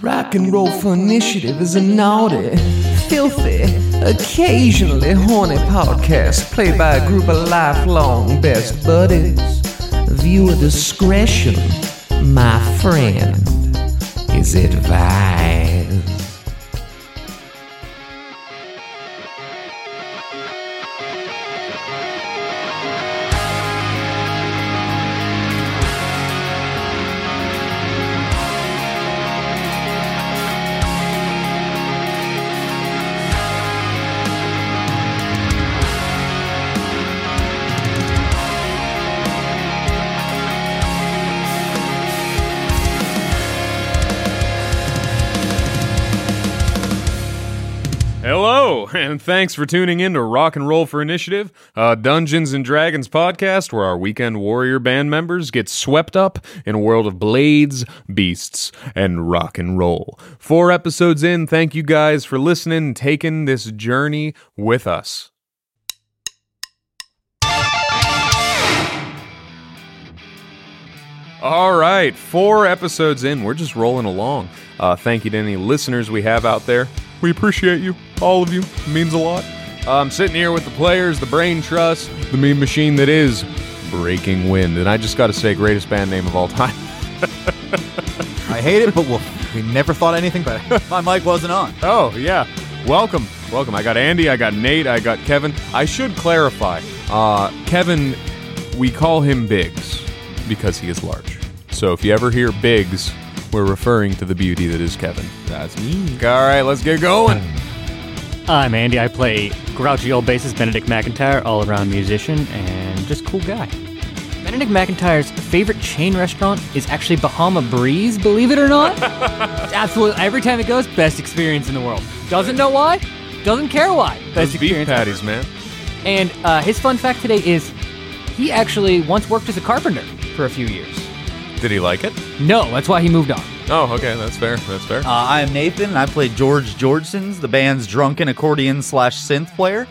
Rock and Roll for Initiative is a naughty, filthy, occasionally horny podcast played by a group of lifelong best buddies. Viewer discretion, my friend, is advised. Thanks for tuning in to Rock and Roll for Initiative, a Dungeons and Dragons podcast where our weekend warrior band members get swept up in a world of blades, beasts, and rock and roll. Four episodes in, thank you guys for listening and taking this journey with us. All right, four episodes in. We're just rolling along. Uh, thank you to any listeners we have out there. We appreciate you, all of you. It means a lot. I'm sitting here with the players, the brain trust, the meme machine that is Breaking Wind. And I just got to say, greatest band name of all time. I hate it, but we'll, we never thought anything better. My mic wasn't on. Oh, yeah. Welcome. Welcome. I got Andy, I got Nate, I got Kevin. I should clarify uh, Kevin, we call him Biggs because he is large. So if you ever hear Biggs, we're referring to the beauty that is Kevin. That's me. All right, let's get going. I'm Andy. I play grouchy old bassist Benedict McIntyre, all around musician and just cool guy. Benedict McIntyre's favorite chain restaurant is actually Bahama Breeze, believe it or not. Absolutely, every time it goes, best experience in the world. Doesn't know why, doesn't care why. Best Those beef experience patties, man. And uh, his fun fact today is he actually once worked as a carpenter for a few years. Did he like it? No, that's why he moved on. Oh, okay, that's fair. That's fair. Uh, I am Nathan, and I play George Georgesons, the band's drunken accordion slash synth player.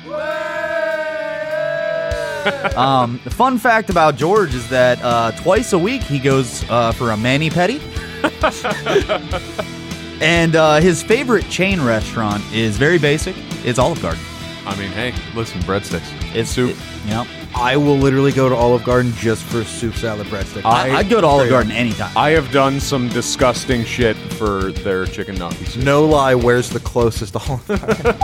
um, the fun fact about George is that uh, twice a week he goes uh, for a mani pedi. and uh, his favorite chain restaurant is very basic. It's Olive Garden. I mean, hey, listen, breadsticks. It's soup. it- yep. I will literally go to Olive Garden just for soup salad breadstick. I, I'd go to Olive Garden anytime. I have done some disgusting shit for their chicken nuggets. no lie, where's the closest Olive Garden?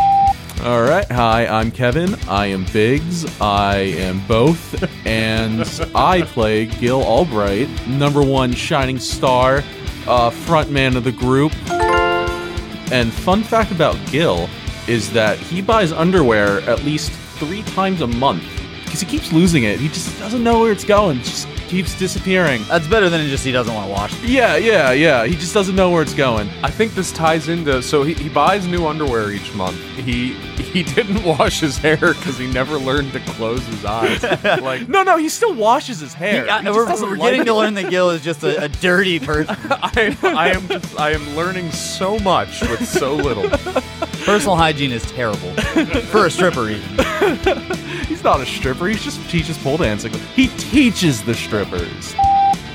All right. Hi, I'm Kevin. I am Biggs. I am both. And I play Gil Albright, number one shining star, uh, front man of the group. And fun fact about Gil is that he buys underwear at least three times a month because he keeps losing it. He just doesn't know where it's going. It just keeps disappearing. That's better than just he doesn't want to wash. Yeah, yeah, yeah. He just doesn't know where it's going. I think this ties into so he, he buys new underwear each month. He he didn't wash his hair because he never learned to close his eyes. like No, no, he still washes his hair. Yeah, He we're we're like getting it. to learn that Gil is just a, a dirty person. I, I am just I am learning so much with so little. Personal hygiene is terrible for a stripper. Even. He's not a stripper. He just teaches pole dancing. He teaches the strippers.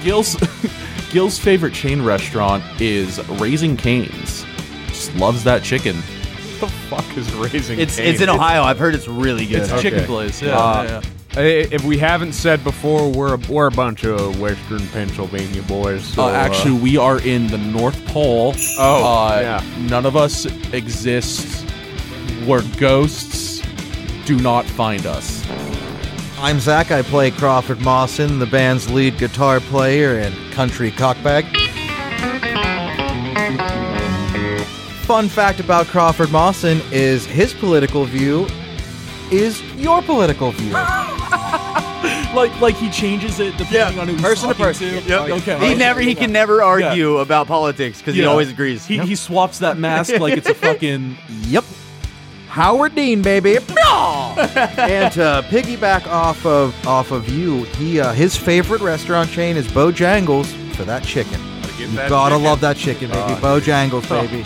Gil's Gil's favorite chain restaurant is Raising Cane's. Just loves that chicken. What the fuck is raising? It's Cane's? it's in Ohio. I've heard it's really good. It's a chicken place. Yeah, Uh, yeah, yeah. Uh, If we haven't said before, we're a, we're a bunch of Western Pennsylvania boys. So, Uh, actually, we are in the North Pole. Oh, uh, yeah. None of us exist where ghosts do not find us. I'm Zach. I play Crawford Mawson, the band's lead guitar player and country cockbag. Fun fact about Crawford Mawson is his political view is your political view. Like, like he changes it depending on who he's person to person. to. Yep. Okay. He never he can never argue about politics because he always agrees. He, he swaps that mask like it's a fucking. Yep. Howard Dean, baby. and to piggyback off of off of you, he uh, his favorite restaurant chain is Bojangles for that chicken. get You that gotta chicken. love that chicken, baby. Oh, Bojangles, baby.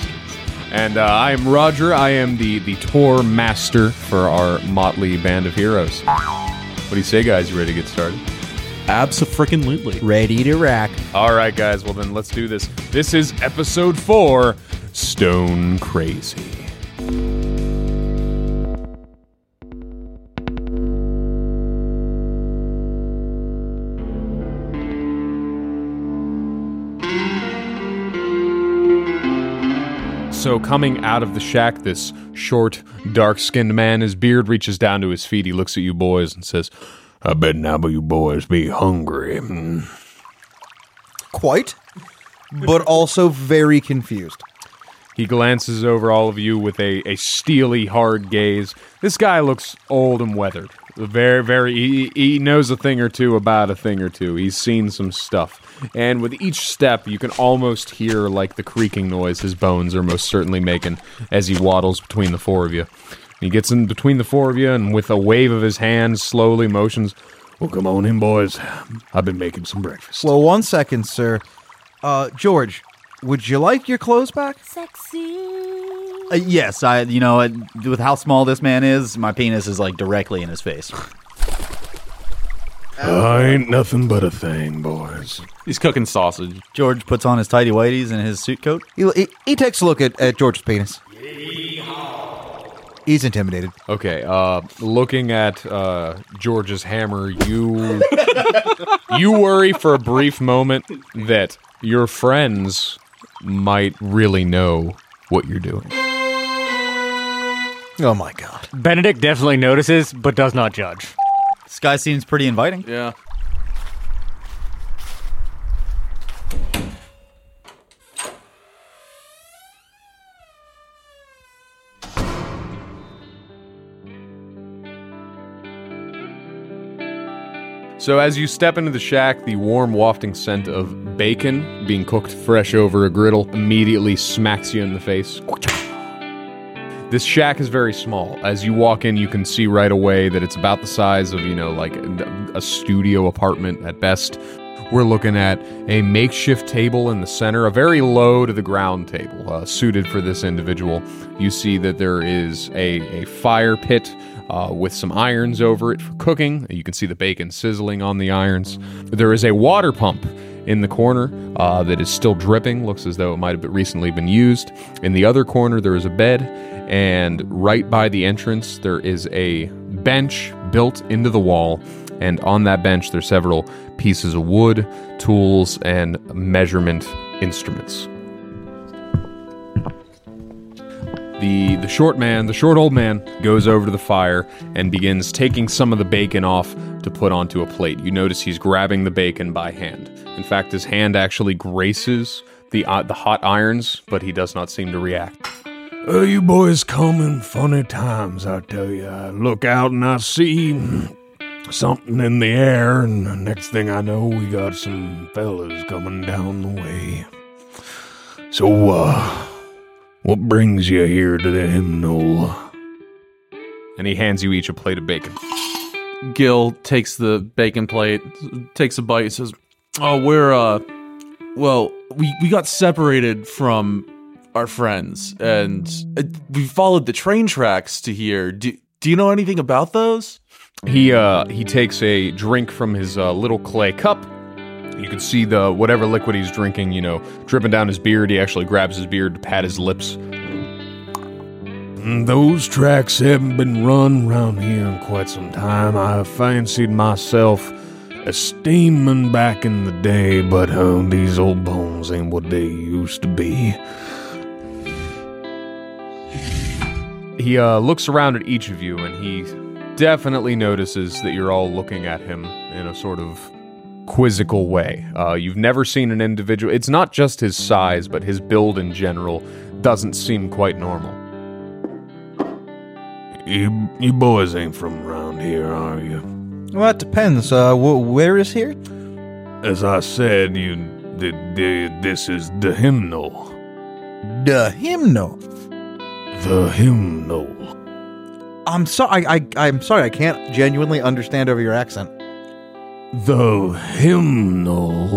And uh, I am Roger. I am the the tour master for our motley band of heroes. What do you say, guys? You ready to get started? Abso-freaking-lutely. Ready to rack. All right, guys. Well, then let's do this. This is episode four Stone Crazy. So, coming out of the shack, this short, dark skinned man, his beard reaches down to his feet. He looks at you boys and says, I bet now you boys be hungry. Quite, but also very confused. He glances over all of you with a, a steely, hard gaze. This guy looks old and weathered. Very, very. He, he knows a thing or two about a thing or two. He's seen some stuff. And with each step, you can almost hear like the creaking noise his bones are most certainly making as he waddles between the four of you. He gets in between the four of you and with a wave of his hand slowly motions, Well, come on in, boys. I've been making some breakfast. Well, one second, sir. Uh, George, would you like your clothes back? Uh, yes, I. You know, uh, with how small this man is, my penis is like directly in his face. I ain't nothing but a thing, boys. He's cooking sausage. George puts on his tidy whities and his suit coat. He, he, he takes a look at, at George's penis. He's intimidated. Okay, uh, looking at uh, George's hammer, you you worry for a brief moment that your friends might really know what you're doing. Oh my god. Benedict definitely notices, but does not judge. This guy seems pretty inviting. Yeah. So as you step into the shack, the warm wafting scent of bacon being cooked fresh over a griddle immediately smacks you in the face. This shack is very small. As you walk in, you can see right away that it's about the size of, you know, like a studio apartment at best. We're looking at a makeshift table in the center, a very low to the ground table, uh, suited for this individual. You see that there is a, a fire pit uh, with some irons over it for cooking. You can see the bacon sizzling on the irons. There is a water pump in the corner uh, that is still dripping, looks as though it might have recently been used. In the other corner, there is a bed, and right by the entrance, there is a bench built into the wall. And on that bench, there's several pieces of wood, tools, and measurement instruments. The the short man, the short old man, goes over to the fire and begins taking some of the bacon off to put onto a plate. You notice he's grabbing the bacon by hand. In fact, his hand actually graces the uh, the hot irons, but he does not seem to react. Uh, you boys come in funny times, I tell you. I look out and I see something in the air, and the next thing I know, we got some fellas coming down the way. So, uh, what brings you here to the hymnal? And he hands you each a plate of bacon. Gil takes the bacon plate, takes a bite, says, "Oh, we're uh, well, we we got separated from our friends, and uh, we followed the train tracks to here. Do do you know anything about those?" He uh he takes a drink from his uh, little clay cup. You can see the whatever liquid he's drinking, you know, dripping down his beard. He actually grabs his beard to pat his lips. Those tracks haven't been run around here in quite some time. I fancied myself a steaming back in the day, but uh, these old bones ain't what they used to be. He uh, looks around at each of you and he definitely notices that you're all looking at him in a sort of quizzical way. Uh, you've never seen an individual, it's not just his size, but his build in general doesn't seem quite normal. You, you boys ain't from around here, are you? Well, it depends. Uh, wh- where is here? As I said, you, the, the, this is the hymnal. The hymnal. The hymnal. I'm sorry. I, I I'm sorry. I can't genuinely understand over your accent. The hymnal.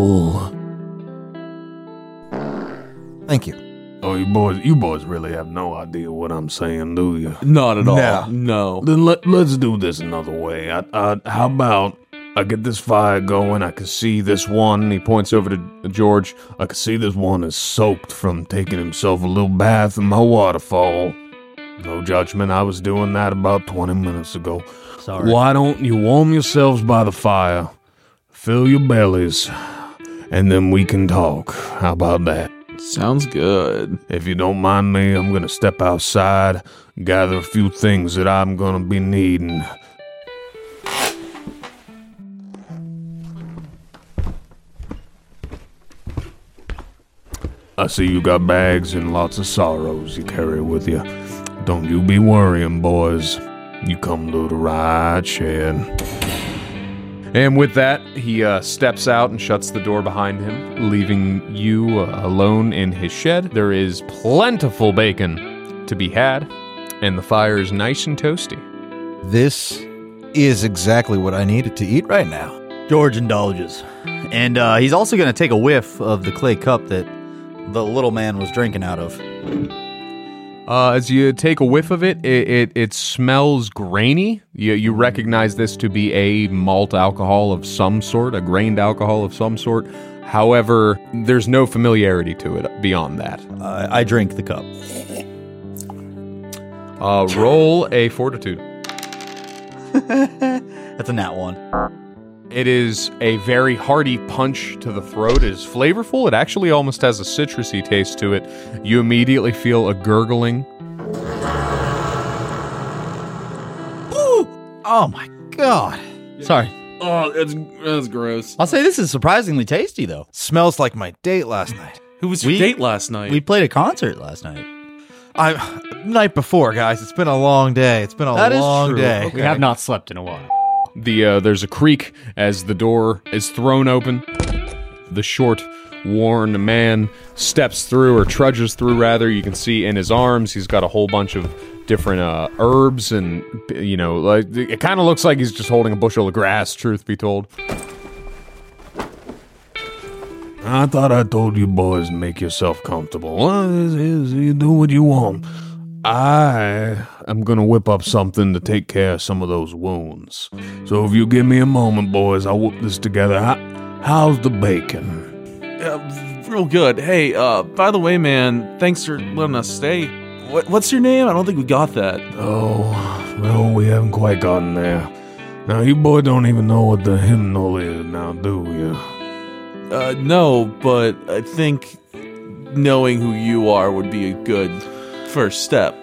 Thank you. Oh, you boys, you boys really have no idea what I'm saying, do you? Not at all. No. No. Then let, let's do this another way. I, I, how about I get this fire going. I can see this one. He points over to George. I can see this one is soaked from taking himself a little bath in my waterfall. No judgment. I was doing that about 20 minutes ago. Sorry. Why don't you warm yourselves by the fire, fill your bellies, and then we can talk? How about that? Sounds good. If you don't mind me, I'm gonna step outside, gather a few things that I'm gonna be needing. I see you got bags and lots of sorrows you carry with you. Don't you be worrying, boys. You come to the right shed. And with that, he uh, steps out and shuts the door behind him, leaving you uh, alone in his shed. There is plentiful bacon to be had, and the fire is nice and toasty. This is exactly what I needed to eat right now. George indulges. And uh, he's also going to take a whiff of the clay cup that the little man was drinking out of. Uh, as you take a whiff of it, it, it, it smells grainy. You, you recognize this to be a malt alcohol of some sort, a grained alcohol of some sort. However, there's no familiarity to it beyond that. Uh, I drink the cup. Uh, roll a fortitude. That's a nat one. It is a very hearty punch to the throat. It is flavorful. It actually almost has a citrusy taste to it. You immediately feel a gurgling. Oh my god. Sorry. Oh, that's that's gross. I'll say this is surprisingly tasty, though. Smells like my date last night. Who was your We- date last night? We played a concert last night. I night before, guys. It's been a long day. It's been a That is long true. day. We have not slept in a while. The uh, there's a creak as the door is thrown open. The short, worn man steps through or trudges through. Rather, you can see in his arms he's got a whole bunch of different uh, herbs and you know, like it kind of looks like he's just holding a bushel of grass. Truth be told. I thought I told you boys make yourself comfortable. Well, this is- you do what you want. I am gonna whip up something to take care of some of those wounds. So if you give me a moment, boys, I'll whip this together. How, how's the bacon? Yeah, real good. Hey, uh, by the way, man, thanks for letting us stay. What, what's your name? I don't think we got that. Oh, well, we haven't quite gotten there. Now, you boy don't even know what the hymnal is now, do you? Uh, no, but I think knowing who you are would be a good first step.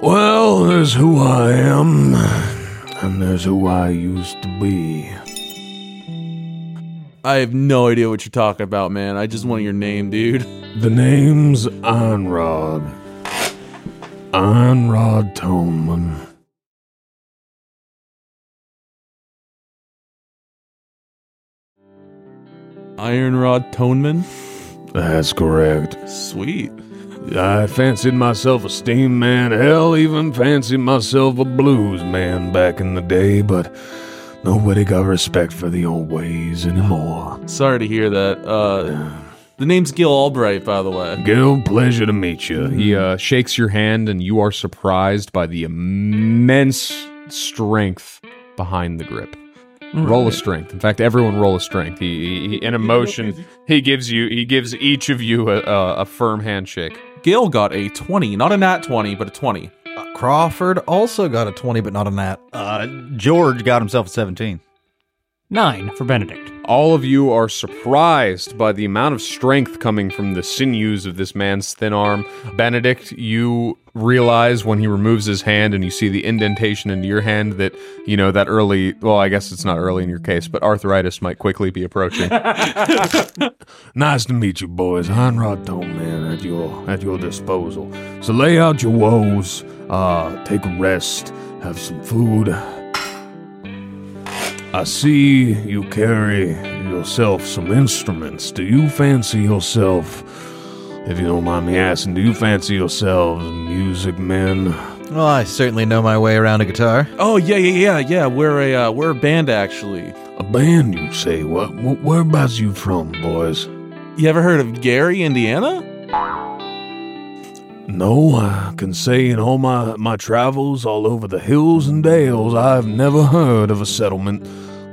Well, there's who I am, and there's who I used to be. I have no idea what you're talking about, man. I just want your name, dude. The name's Ironrod. Ironrod Toneman. Iron Rod Toneman. That's correct. Sweet. I fancied myself a steam man, hell, even fancied myself a blues man back in the day, but nobody got respect for the old ways anymore. Sorry to hear that. Uh, the name's Gil Albright, by the way. Gil, pleasure to meet you. He uh, shakes your hand, and you are surprised by the immense strength behind the grip. Roll a strength. In fact, everyone roll a strength. He, he in emotion, he gives you, he gives each of you a, a, a firm handshake. Gil got a 20, not a nat 20, but a 20. Crawford also got a 20, but not a nat. Uh, George got himself a 17. Nine for Benedict. All of you are surprised by the amount of strength coming from the sinews of this man's thin arm. Benedict, you realize when he removes his hand and you see the indentation into your hand that, you know, that early, well, I guess it's not early in your case, but arthritis might quickly be approaching. nice to meet you, boys. Heinrod man at your at your disposal. So lay out your woes, uh, take a rest, have some food. I see you carry yourself some instruments. Do you fancy yourself, if you don't mind me asking, do you fancy yourselves music men? Well, I certainly know my way around a guitar. Oh yeah, yeah, yeah, yeah. We're a uh, we're a band actually. A band, you say? What? wh- Whereabouts you from, boys? You ever heard of Gary, Indiana? No, I can say in all my, my travels all over the hills and dales, I've never heard of a settlement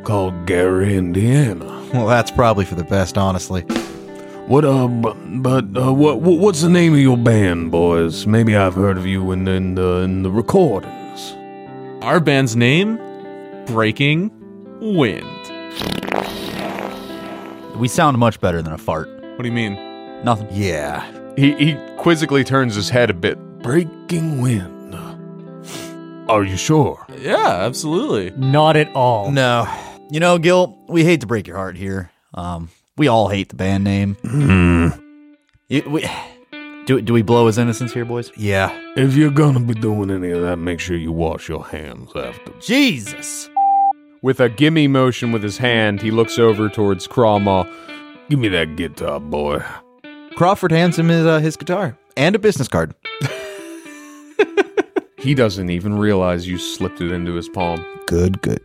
called Gary, Indiana. Well, that's probably for the best, honestly. What, uh, but, but uh, what, what, what's the name of your band, boys? Maybe I've heard of you in, in, the, in the recordings. Our band's name? Breaking Wind. We sound much better than a fart. What do you mean? Nothing. Yeah. He, he quizzically turns his head a bit. Breaking wind. Are you sure? Yeah, absolutely. Not at all. No. You know, Gil, we hate to break your heart here. Um, we all hate the band name. Hmm. You- we, do, do we blow his innocence here, boys? Yeah. If you're gonna be doing any of that, make sure you wash your hands after. Jesus. With a gimme motion with his hand, he looks over towards Crawmaw. Give me that guitar, boy. Crawford hands him his, uh, his guitar and a business card. He doesn't even realize you slipped it into his palm. Good, good.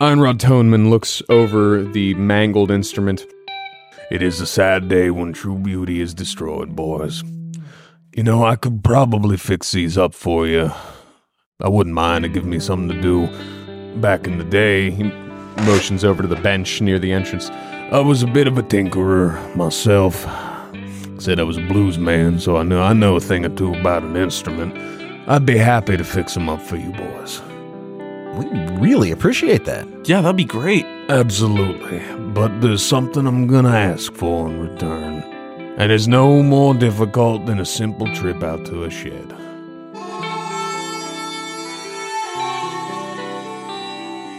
Ironrod Toneman looks over the mangled instrument. It is a sad day when true beauty is destroyed, boys. You know, I could probably fix these up for you. I wouldn't mind to give me something to do. Back in the day, He motions over to the bench near the entrance. I was a bit of a tinkerer myself. Said I was a blues man, so I know I know a thing or two about an instrument. I'd be happy to fix them up for you boys. We really appreciate that. Yeah, that'd be great. Absolutely. But there's something I'm gonna ask for in return. And it's no more difficult than a simple trip out to a shed.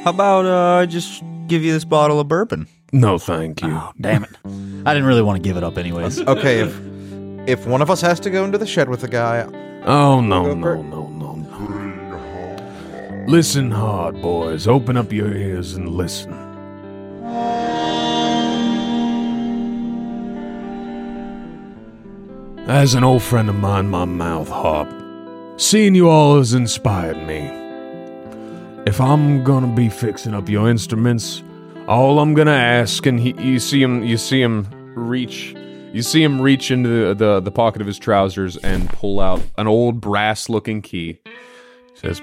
How about uh, I just give you this bottle of bourbon? No, thank you. Oh, damn it. I didn't really want to give it up anyways. Okay, if if one of us has to go into the shed with a guy, Oh, no, no, no, no, no. Listen hard, boys. Open up your ears and listen. As an old friend of mine, my mouth harp, seeing you all has inspired me. If I'm gonna be fixing up your instruments, All I'm gonna ask, and he, you see him, you see him reach, you see him reach into the, the, the pocket of his trousers and pull out an old brass-looking key. says,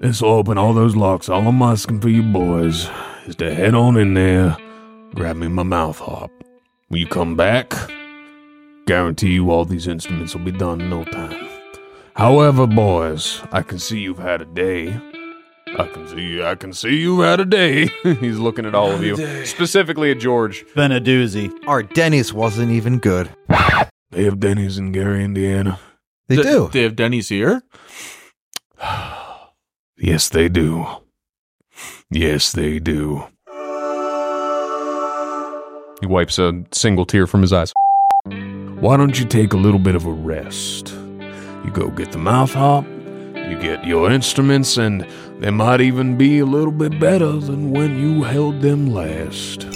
This'll open all those locks. All I'm asking for you boys is to head on in there, grab me my mouth harp. When you come back, guarantee you all these instruments will be done in no time. However, boys, I can see you've had a day. I can see, I can see you've had a day. He's looking at all of you, specifically at George. Been a doozy. our Denny's wasn't even good. They have Denny's in Gary, Indiana. They D- do. They have Denny's here? Yes, they do. Yes, they do. He wipes a single tear from his eyes. Why don't you take a little bit of a rest? You go get the mouth harp, you get your instruments, and they might even be a little bit better than when you held them last.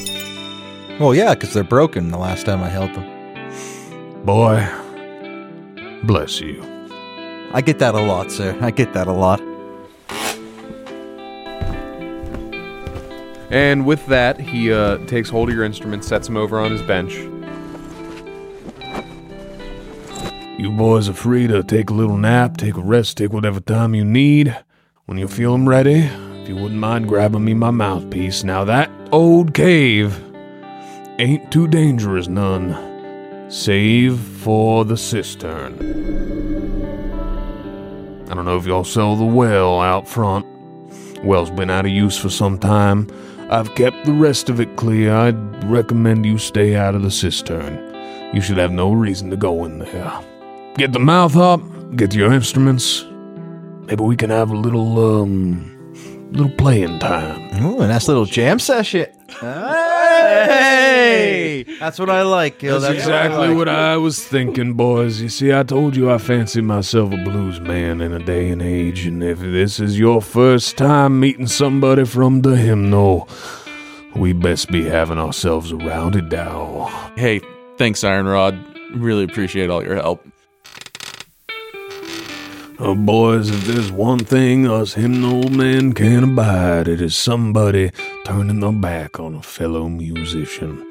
Well, yeah, because they're broken the last time I held them. Boy, bless you. I get that a lot, sir. I get that a lot. And with that, he uh, takes hold of your instrument, sets him over on his bench. You boys are free to take a little nap, take a rest, take whatever time you need. When you feel 'em ready, if you wouldn't mind grabbing me my mouthpiece. Now, that old cave ain't too dangerous, none. Save for the cistern. I don't know if y'all sell the well out front. Well's been out of use for some time. I've kept the rest of it clear. I'd recommend you stay out of the cistern. You should have no reason to go in there. Get the mouth up, get your instruments. Maybe we can have a little, um, little playing time. Ooh, a nice little jam session. Hey, that's what I like. Gil. That's, exactly what I was thinking, boys. You see, I told you I fancy myself a blues man in a day and age, and if this is your first time meeting somebody from the hymnal, we best be having ourselves a rowdy dow. Hey, thanks, Iron Rod. Really appreciate all your help. Oh, boys, if there's one thing us hymnal men can't abide, it is somebody turning their back on a fellow musician.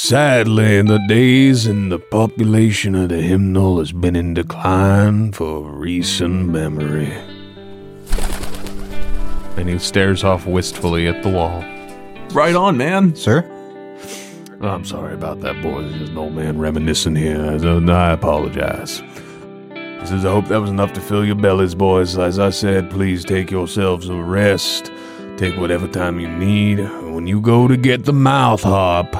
Sadly, the days and the population of the hymnal has been in decline for recent memory. And he stares off wistfully at the wall. Right on, man. Sir? Oh, I'm sorry about that, boys. There's an old man reminiscing here. I I apologize. He says, I hope that was enough to fill your bellies, boys. As I said, please take yourselves a rest. Take whatever time you need. When you go to get the mouth harp,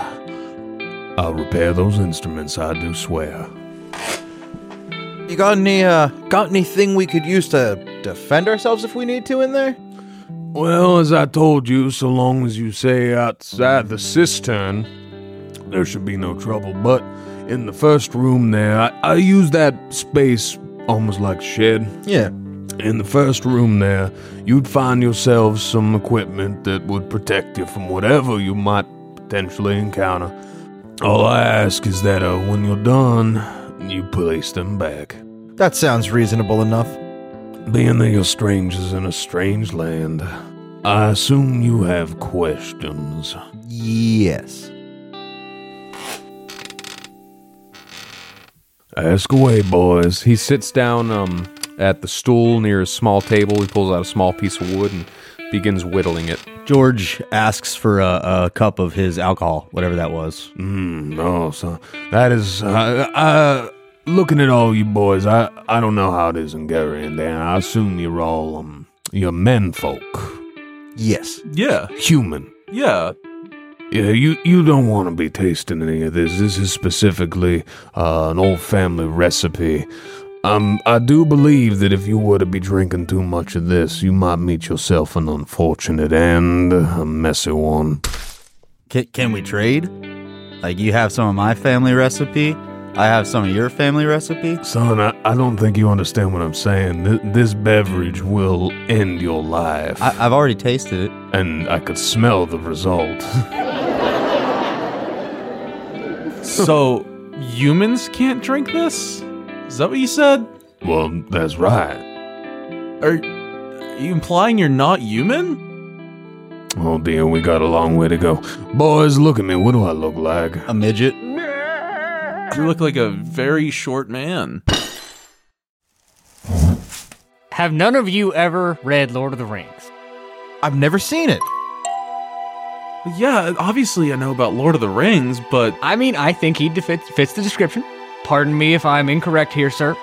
I'll repair those instruments, I do swear. You got any uh got anything we could use to defend ourselves if we need to in there? Well, as I told you, so long as you say outside the cistern, there should be no trouble. But in the first room there, I, I use that space almost like a shed. Yeah. In the first room there, you'd find yourselves some equipment that would protect you from whatever you might potentially encounter. All I ask is that uh, when you're done, you place them back. That sounds reasonable enough. Being that you're strangers in a strange land, I assume you have questions. Yes. Ask away, boys. He sits down um, at the stool near a small table. He pulls out a small piece of wood and begins whittling it. George asks for a, a cup of his alcohol, whatever that was. Mm, no, son. That is, uh, uh, looking at all you boys, I, I don't know how it is in Gary and Dan. I assume you're all, um, you're men folk. Yes. Yeah, Human. yeah. Yeah, you, you don't want to be tasting any of this. This is specifically uh, an old family recipe. Um, I do believe that if you were to be drinking too much of this, you might meet yourself an unfortunate and a messy one. Can, can we trade? Like, you have some of my family recipe, I have some of your family recipe. Son, I, I don't think you understand what I'm saying. Th- this beverage will end your life. I, I've already tasted it. and I could smell the result. So humans can't drink this? Is that what you said? well, that's right. Are, are you implying you're not human? Oh dear, we got a long way to go. Boys, look at me. What do I look like? A midget. You look like a very short man. Have none of you ever read Lord of the Rings? I've never seen it. Yeah, obviously I know about Lord of the Rings, but I mean, I think he fits, fits the description. Pardon me if I'm incorrect here, sir.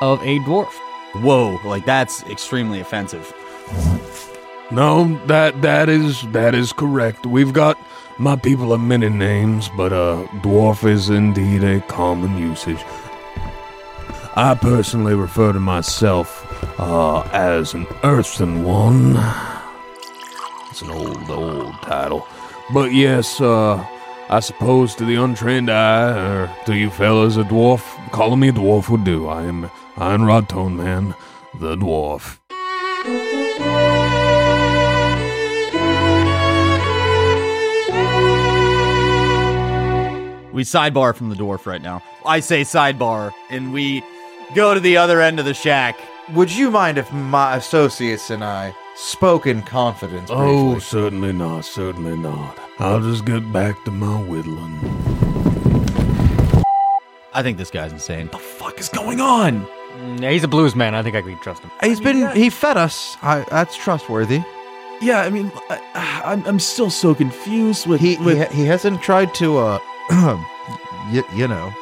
Of a dwarf. Whoa, like that's extremely offensive. No, that that is that is correct. We've got my people have many names, but uh dwarf is indeed a common usage. I personally refer to myself uh as an earthen one. It's an old, old title. But yes, uh I suppose to the untrained eye, or to you fellas, a dwarf, calling me a dwarf would do. I am Ironrod Tone Man, the dwarf. We sidebar from the dwarf right now. I say sidebar, and we go to the other end of the shack. Would you mind if my associates and I spoke in confidence briefly? Oh, certainly not, certainly not. I'll just get back to my whittling. I think this guy's insane. What the fuck is going on? Mm, Yeah, he's a blues man. I think I can trust him. He's been he fed us. I, that's trustworthy. Yeah, I mean, I, I'm, I'm still so confused with. He with he, he hasn't tried to uh y- you know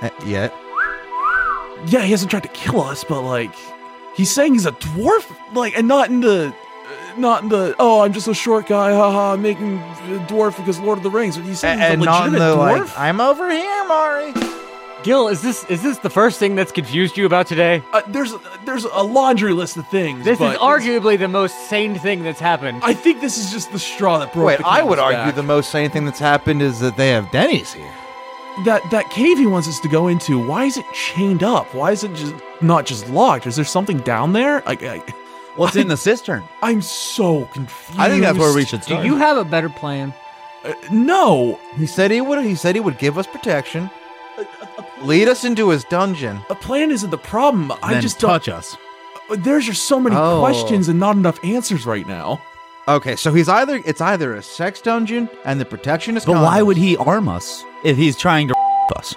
uh, yet. yeah, he hasn't tried to kill us, but like, he's saying he's a dwarf, like, and not in the, not in the. Oh, I'm just a short guy, haha, making a dwarf because Lord of the Rings. But he's saying he's a and not in legitimate the dwarf. like I'm over here, Mari. Gil, is this is this the first thing that's confused you about today? uh, there's there's a laundry list of things. This but is arguably the most sane thing that's happened. I think this is just the straw that broke. Wait, the I would camel's argue back. the most sane thing that's happened is that they have Denny's here. That that cave he wants us to go into. Why is it chained up? Why is it just not just locked? Is there something down there? Like, I, What's in the cistern? I'm so confused. I think that's where we should start Do you have a better plan? Uh, no, He said he would. He said he would give us protection, lead us into his dungeon. a plan isn't the problem. I just touch don't. Touch us. There's just so many Oh. questions and not enough answers right now. Okay, so he's either it's either a sex dungeon and the protection is But why would he arm us if he's trying to us?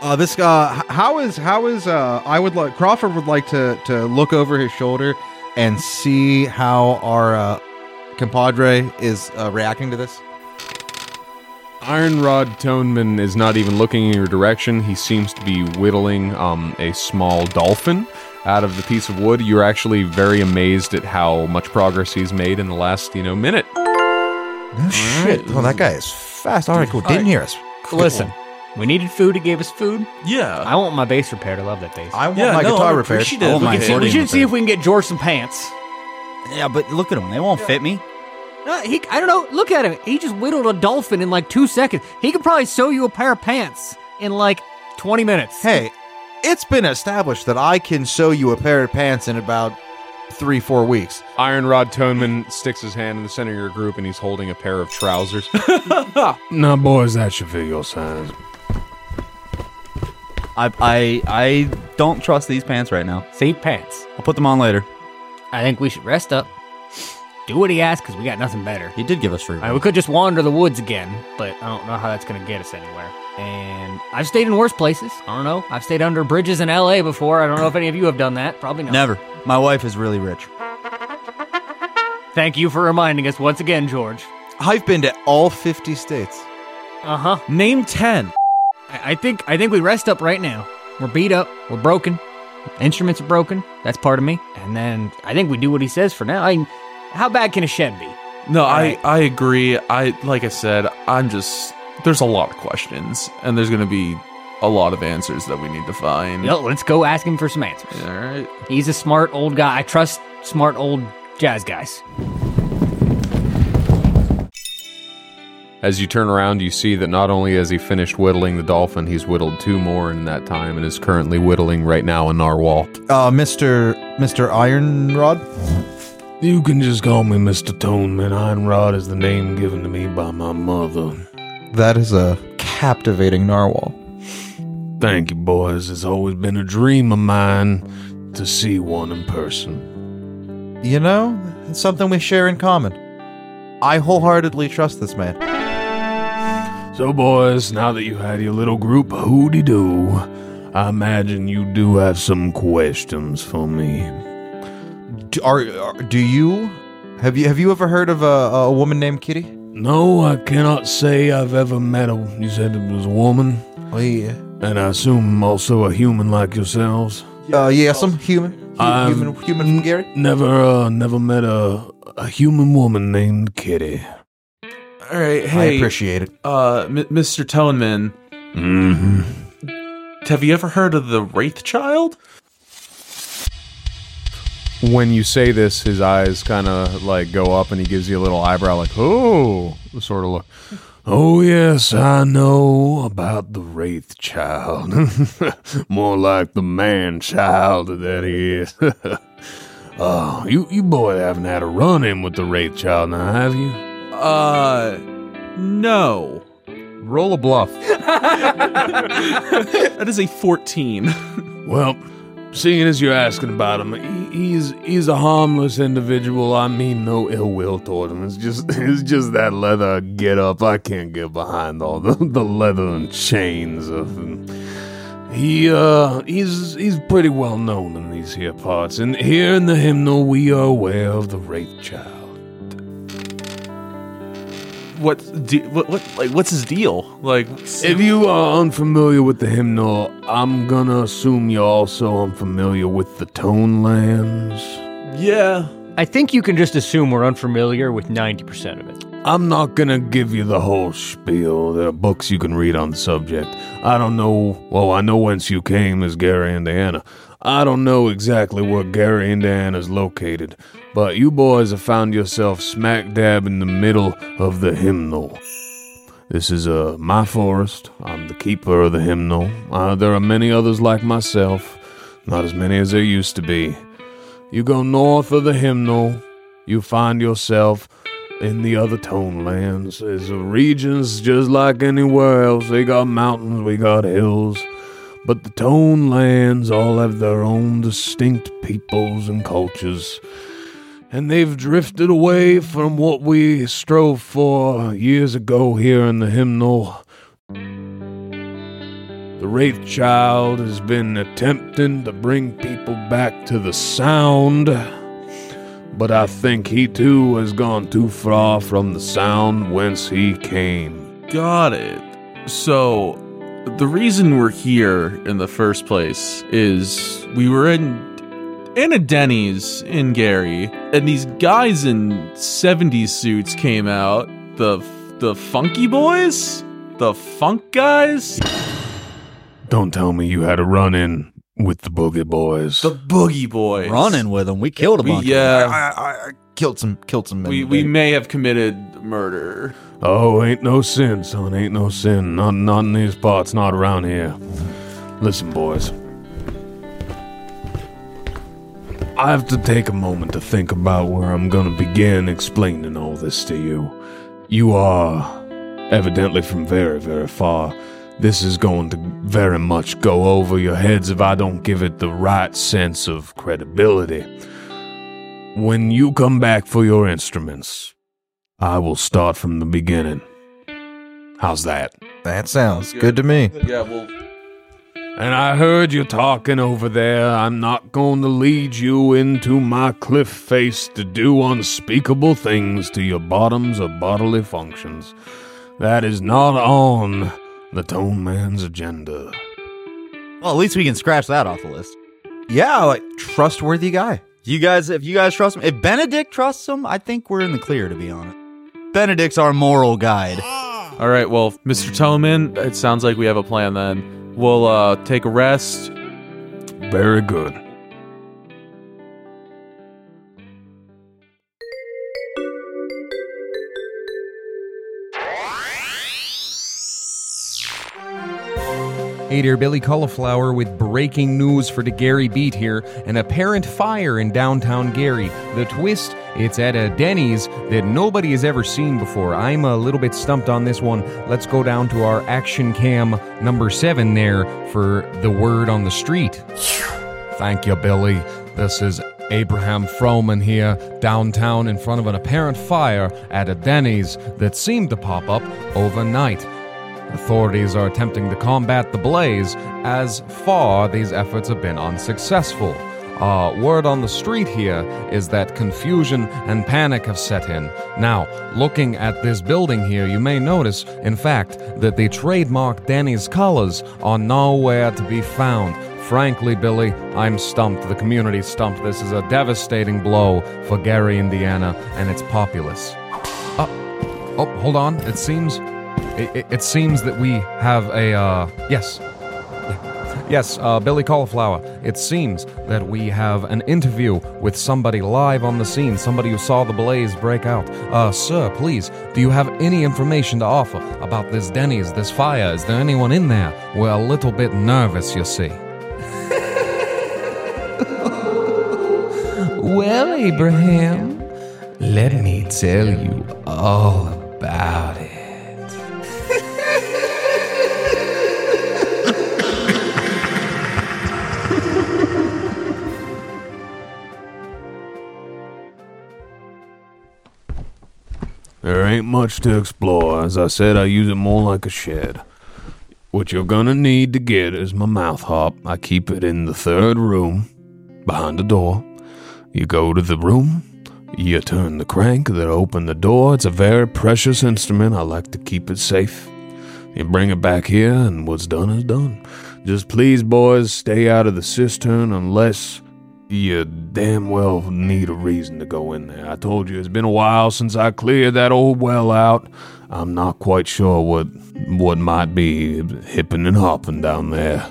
Uh, this uh, how is how is uh, I would like Crawford would like to to look over his shoulder and see how our uh, compadre is uh, reacting to this. Iron Rod Toneman is not even looking in your direction. He seems to be whittling um, a small dolphin out of the piece of wood. You're actually very amazed at how much progress he's made in the last, you know, minute. No shit. Well, that guy is fast. All right, cool. Didn't hear us. Listen, we needed food. He gave us food. Yeah. I want my bass repaired. I love that bass. I want Yeah, my no, guitar I'm repaired. I want We my can we should see if we can get George some pants. Yeah, but look at him. They won't fit me. Uh, he, I don't know. Look at him. He just whittled a dolphin in like two seconds. He could probably sew you a pair of pants in like 20 minutes. Hey, it's been established that I can sew you a pair of pants in about three, four weeks. Iron Rod Toneman sticks his hand in the center of your group and he's holding a pair of trousers. Now, boys, that should fit your size. I I I don't trust these pants right now. See, pants. I'll put them on later. I think we should rest up. Do what he asked because we got nothing better. He did give us free. I we could just wander the woods again, but I don't know how that's going to get us anywhere. And I've stayed in worse places. I don't know. I've stayed under bridges in LA before. I don't know if any of you have done that. Probably not. Never. My wife is really rich. Thank you for reminding us once again, George. I've been to all 50 states. Uh huh. Name 10. I I think I think we rest up right now. We're beat up. We're broken. Instruments are broken. That's part of me. And then I think we do what he says for now. I, how bad can a shed be? No, I, I agree. I like I said, I'm just there's a lot of questions and there's going to be a lot of answers that we need to find. Yo, let's go ask him for some answers. All right. He's a smart old guy. I trust smart old jazz guys. As you turn around, you see that not only has he finished whittling the dolphin, he's whittled two more in that time and is currently whittling right now a narwhal. Uh, Mr. Mr. Ironrod? You can just call me Mr. Toneman. Iron Rod is the name given to me by my mother. That is a captivating narwhal. Thank you, boys. It's always been a dream of mine to see one in person. You know, it's something we share in common. I wholeheartedly trust this man. So, boys, now that you had your little group hooty doo, I imagine you do have some questions for me. Do, are, are- do you have you have you ever heard of a, a woman named Kitty? No, I cannot say I've ever met a. You said it was a woman, Oh yeah. and I assume also a human like yourselves. Uh, yeah, some human, Hu- Um, human, human from Gary. Never, uh, never met a a human woman named Kitty. All right. Hey I Hey, appreciate it. uh, M- Mr. Toneman, Mm-hmm. have you ever heard of the Wraith Child? When you say this, his eyes kind of like go up and he gives you a little eyebrow, like, oh, sort of look. Oh yes, I know about the wraith child. More like the man child that he is. oh, you you boy haven't had a run in with the wraith child now, have you? Uh, no. Roll a bluff. That is a 14. Well, seeing as you're asking about him, he's he's a harmless individual. I mean no ill will toward him. It's just it's just that leather get up. I can't get behind all the, the leather and chains of him. He uh he's he's pretty well known in these here parts, and here in the hymnal we are aware of the wraith child. What, de- what, what, like, what's his deal? Like, If you are unfamiliar with the hymnal, I'm gonna assume you're also unfamiliar with the tone lands. yeah. I think you can just assume we're unfamiliar with 90% of it. I'm not gonna give you the whole spiel. There are books you can read on the subject. I don't know. Well, I know whence you came as Gary, Indiana. I don't know exactly where Gary, Indiana is located, but you boys have found yourself smack dab in the middle of the hymnal. This is uh, my forest. I'm the keeper of the hymnal. Uh, there are many others like myself, not as many as there used to be. You go north of the hymnal, you find yourself in the other tone lands. There's regions just like anywhere else. They got mountains, we got hills. but the Tone lands all have their own distinct peoples and cultures. And they've drifted away from what we strove for years ago here in the hymnal. The Wraith Child has been attempting to bring people back to the sound, but I think he too has gone too far from the sound whence he came. Got it. So, the reason we're here in the first place is we were in in a Denny's in Gary, and these guys in 70s suits came out. The the Funky Boys, the Funk guys, Don't tell me you had a run in with the Boogie Boys. the Boogie Boys. Running with them, we killed a We, bunch. of yeah, I, I, I killed some killed some men. we we may have committed murder. Oh, ain't no sin, son. Ain't no sin. Not, not in these parts, not around here. Listen, boys. I have to take a moment to think about where I'm gonna begin explaining all this to you. You are evidently from very, very far. This is going to very much go over your heads if I don't give it the right sense of credibility. When you come back for your instruments, I will start from the beginning. How's that? that sounds good to me. Yeah, well, And I heard you talking over there. I'm not going to lead you into my cliff face to do unspeakable things to your bottoms or bodily functions. That is not on the Tone Man's agenda. Well, at least we can scratch that off the list. Yeah, like trustworthy guy. You guys, if you guys trust him, if Benedict trusts him, I think we're in the clear. To be honest, Benedict's our moral guide. All right. Well, Mr. Toman, it sounds like we have a plan. Then we'll uh, take a rest. Very good. Hey there, Billy Cauliflower with breaking news for the Gary Beat here. An apparent fire in downtown Gary. The twist, it's at a Denny's that nobody has ever seen before. I'm a little bit stumped on this one. Let's go down to our action cam number seven there for the word on the street. Thank you, Billy. This is Abraham Froman here, downtown in front of an apparent fire at a Denny's that seemed to pop up overnight. Authorities are attempting to combat the blaze. As far, these efforts have been unsuccessful. Uh, word on the street here is that confusion and panic have set in. Now, looking at this building here, you may notice, in fact, that the trademark Denny's colors are nowhere to be found. Frankly, Billy, I'm stumped. The community's stumped. This is a devastating blow for Gary, Indiana, and its populace. Uh, oh, hold on. It seems, it, it, it seems that we have a uh, yes, yes, uh, Billy Cauliflower. It seems that we have an interview with somebody live on the scene, somebody who saw the blaze break out. Uh, sir, please, do you have any information to offer about this Denny's, this fire? Is there anyone in there? We're a little bit nervous, you see. well, Abraham, let me tell you all about There ain't much to explore. As I said, I use it more like a shed. What you're gonna need to get is my mouth harp. I keep it in the third room, behind the door. You go to the room, you turn the crank that open the door. It's a very precious instrument. I like to keep it safe. You bring it back here, and what's done is done. Just please, boys, stay out of the cistern unless you damn well need a reason to go in there. I told you it's been a while since I cleared that old well out. I'm not quite sure what what might be hipping and hopping down there.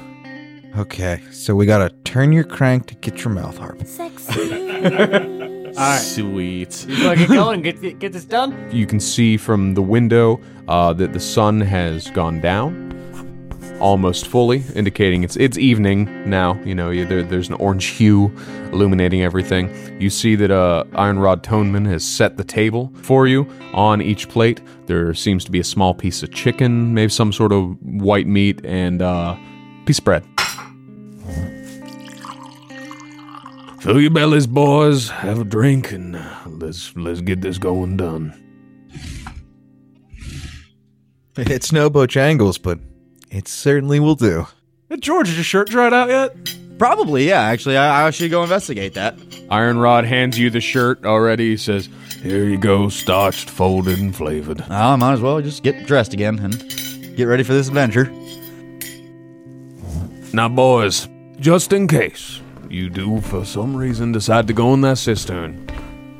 Okay, so we gotta turn your crank to get your mouth harp. Sexy sweet. So I get going get, get this done? You can see from the window uh, that the sun has gone down almost fully, indicating it's it's evening now. You know, there, there's an orange hue illuminating everything. You see that uh, Ironrod Toneman has set the table for you. On each plate, there seems to be a small piece of chicken, maybe some sort of white meat, and uh, piece of bread. Fill your bellies, boys. Have a drink, and uh, let's let's get this going done. It's no Bojangles, but it certainly will do. Hey, George, is your shirt dried out yet? Probably, yeah. Actually, I, I should go investigate that. Ironrod hands you the shirt already. He says, "Here you go, starched, folded, and flavored." Ah, I might as well just get dressed again and get ready for this adventure. Now, boys, just in case you do for some reason decide to go in that cistern,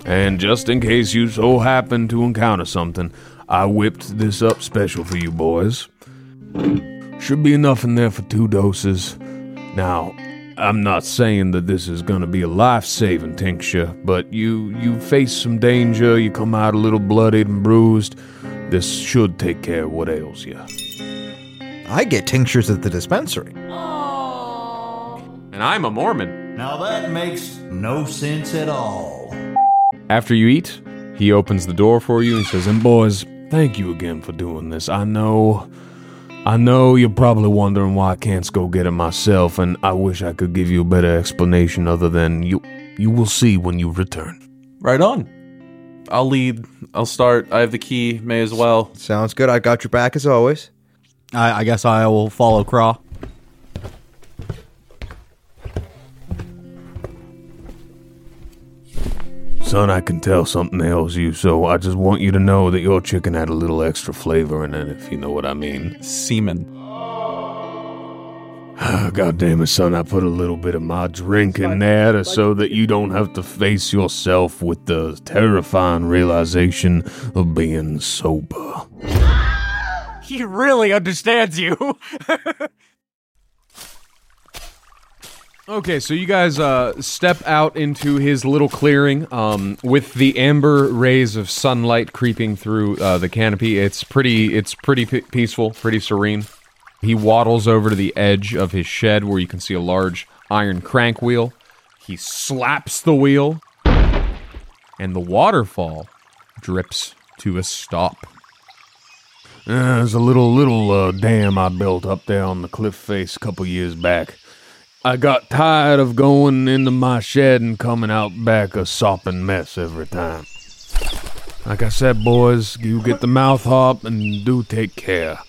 and just in case you so happen to encounter something, I whipped this up special for you boys. Should be enough in there for two doses. Now, I'm not saying that this is gonna be a life-saving tincture, but you you face some danger, you come out a little bloodied and bruised. This should take care of what ails you. I get tinctures at the dispensary. And I'm a Mormon. Now that makes no sense at all. After you eat, he opens the door for you and says, And boys, thank you again for doing this. I know I know you're probably wondering why I can't go get it myself, and I wish I could give you a better explanation other than you you will see when you return. Right on. I'll lead. I'll start. I have the key. May as well. Sounds good. I got your back as always. I, I guess I will follow Craw. Son, I can tell something ails you, so I just want you to know that your chicken had a little extra flavor in it, if you know what I mean. Semen. God damn it, son, I put a little bit of my drink in there to- so that you don't have to face yourself with the terrifying realization of being sober. He really understands you. Okay, so you guys uh, step out into his little clearing um, with the amber rays of sunlight creeping through uh, the canopy. It's pretty. It's pretty p- peaceful, pretty serene. He waddles over to the edge of his shed where you can see a large iron crank wheel. He slaps the wheel, and the waterfall drips to a stop. Uh, there's a little little uh, dam I built up there on the cliff face a couple years back. I got tired of going into my shed and coming out back a sopping mess every time. Like I said, boys, you get the mouth hop and do take care.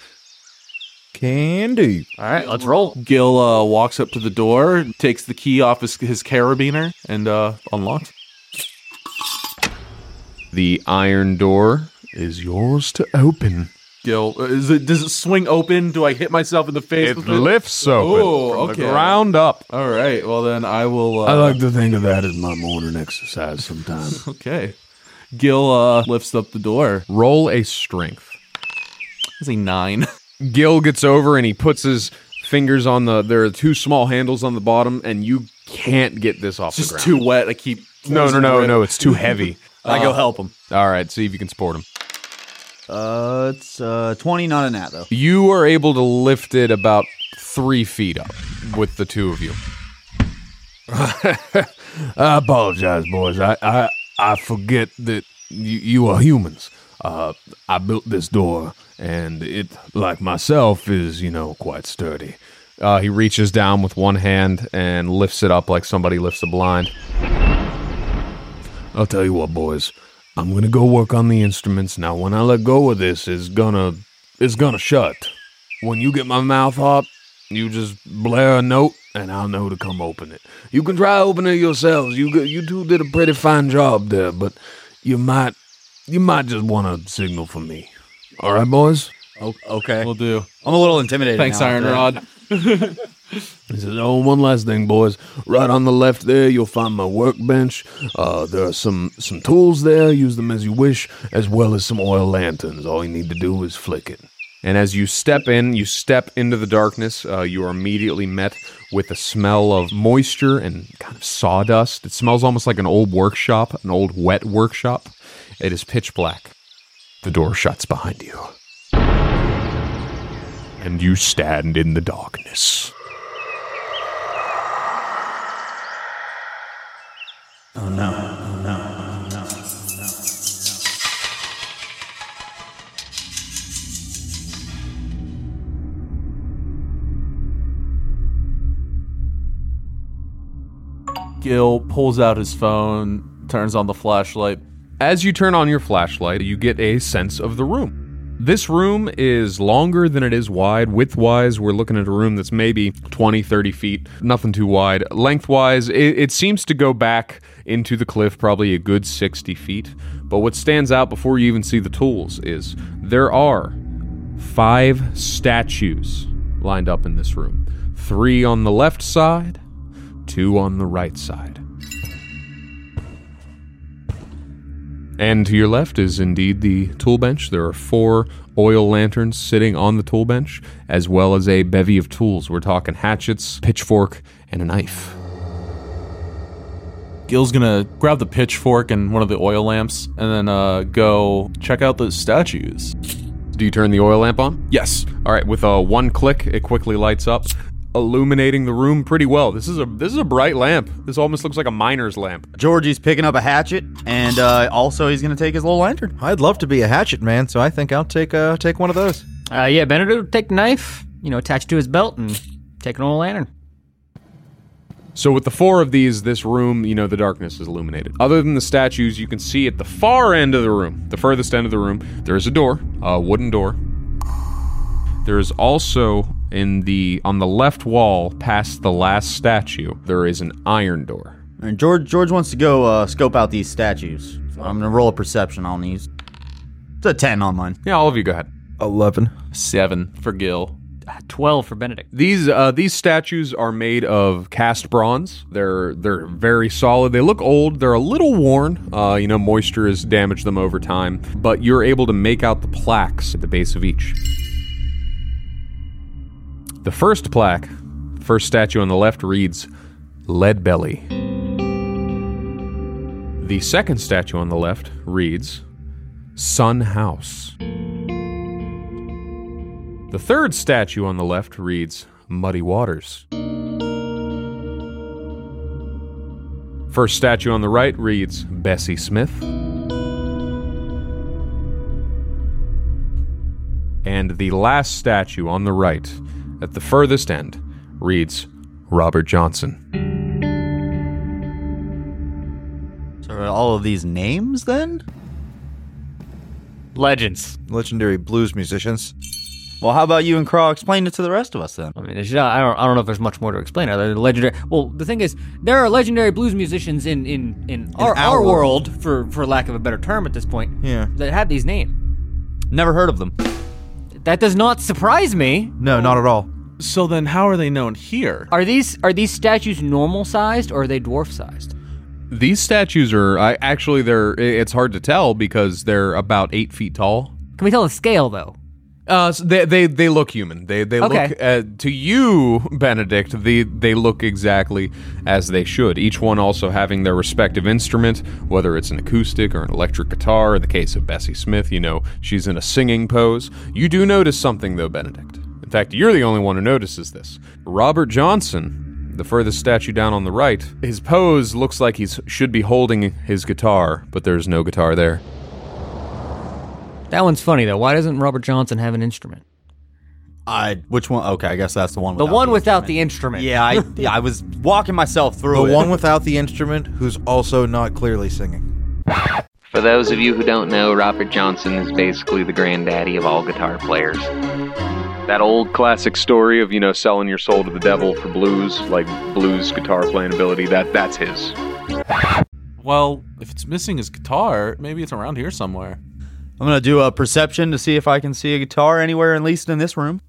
Can do. All right, let's roll. Gil uh, walks up to the door, takes the key off his, his carabiner, and uh, unlocks. The iron door is yours to open. Gil, uh, is it? Does it swing open? Do I hit myself in the face? It with lifts open Oh, from okay. the ground up. All right. Well, then I will. Uh, I like to think of that as my morning exercise sometimes. Okay. Gil uh, lifts up the door. Roll a strength. Is a nine? Gil gets over and he puts his fingers on the. There are two small handles on the bottom, and you can't get this off Just the ground. It's too wet. I keep. No, no, no, no. It's too heavy. I go help him. All right, see if you can support him. Uh, it's uh, 20, not a nat, though. You are able to lift it about three feet up with the two of you. I apologize, boys. I I, I forget that you, you are humans. Uh, I built this door, and it, like myself, is you know quite sturdy. Uh, he reaches down with one hand and lifts it up like somebody lifts a blind. I'll tell you what, boys. I'm gonna go work on the instruments now. When I let go of this, it's gonna it's gonna shut. When you get my mouth up, you just blare a note, and I'll know to come open it. You can try open it yourselves. You you two did a pretty fine job there, but you might you might just want to signal for me. All right, boys. Okay. We'll do. I'm a little intimidated. Thanks, now. Ironrod. He says, "Oh, one last thing, boys. Right on the left there, you'll find my workbench. Uh, there are some some tools there. Use them as you wish, as well as some oil lanterns. All you need to do is flick it." And as you step in, you step into the darkness. Uh, you are immediately met with a smell of moisture and kind of sawdust. It smells almost like an old workshop, an old wet workshop. It is pitch black. The door shuts behind you, and you stand in the darkness. Oh no, oh no, oh no, oh no. Gil pulls out his phone, turns on the flashlight. As you turn on your flashlight, you get a sense of the room. This room is longer than it is wide. Widthwise, we're looking at a room that's maybe 20, 30 feet, nothing too wide. Lengthwise, it, it seems to go back into the cliff probably a good 60 feet. But what stands out before you even see the tools is there are five statues lined up in this room three on the left side, two on the right side. And to your left is indeed the tool bench. There are four oil lanterns sitting on the tool bench, as well as a bevy of tools. We're talking hatchets, pitchfork, and a knife. Gil's gonna grab the pitchfork and one of the oil lamps and then uh, go check out the statues. Do you turn the oil lamp on? Yes. All right, with a one click, it quickly lights up, illuminating the room pretty well. This is a this is a bright lamp. This almost looks like a miner's lamp. Georgie's picking up a hatchet, and uh, also he's going to take his little lantern. I'd love to be a hatchet man, so I think I'll take uh take one of those. Uh, yeah, Benedict will take the knife, you know, attach it to his belt and take an old lantern. So with the four of these, this room, you know, the darkness is illuminated. Other than the statues, you can see at the far end of the room, the furthest end of the room, there is a door, a wooden door. There is also in the on the left wall, past the last statue, there is an iron door. And George George wants to go uh, scope out these statues. So I'm going to roll a perception on these. It's a 10 on mine. Yeah, all of you go ahead. Eleven. Seven for Gil. Ah, 12 for Benedict. These uh, these statues are made of cast bronze. They're they're very solid. They look old. They're a little worn. Uh, you know, moisture has damaged them over time. But you're able to make out the plaques at the base of each. The first plaque, first statue on the left reads Lead Belly. The second statue on the left reads Son House. The third statue on the left reads Muddy Waters. First statue on the right reads Bessie Smith. And the last statue on the right, at the furthest end, reads Robert Johnson. So are all of these names then? Legends. Legendary blues musicians. Well, how about you and Craw explain it to the rest of us then? I mean, there's, I don't, I don't know if there's much more to explain other than legendary. Well, the thing is, there are legendary blues musicians in in, in, our, our our world, for for lack of a better term at this point, Yeah. that have these names. Never heard of them. That does not surprise me. No, not at all. So then, how are they known here? Are these are these statues normal sized or are they dwarf sized? These statues are I, actually they're it's hard to tell because they're about eight feet tall. Can we tell the scale though? Uh, so they, they they look human. They they Okay. look uh, to you, Benedict. They they look exactly as they should. Each one also having their respective instrument, whether it's an acoustic or an electric guitar. In the case of Bessie Smith, you know she's in a singing pose. You do notice something though, Benedict. In fact, you're the only one who notices this. Robert Johnson, the furthest statue down on the right, his pose looks like he should be holding his guitar, but there's no guitar there. That one's funny though. Why doesn't Robert Johnson have an instrument? I which one? Okay, I guess that's the one. The without one the without instrument. the instrument. Yeah, I yeah, I was walking myself through The it. one without the instrument, who's also not clearly singing. For those of you who don't know, Robert Johnson is basically the granddaddy of all guitar players. That old classic story of, you know, selling your soul to the devil for blues, like blues guitar playing ability, that that's his. Well, if it's missing his guitar, maybe it's around here somewhere. I'm gonna do a perception to see if I can see a guitar anywhere, at least in this room.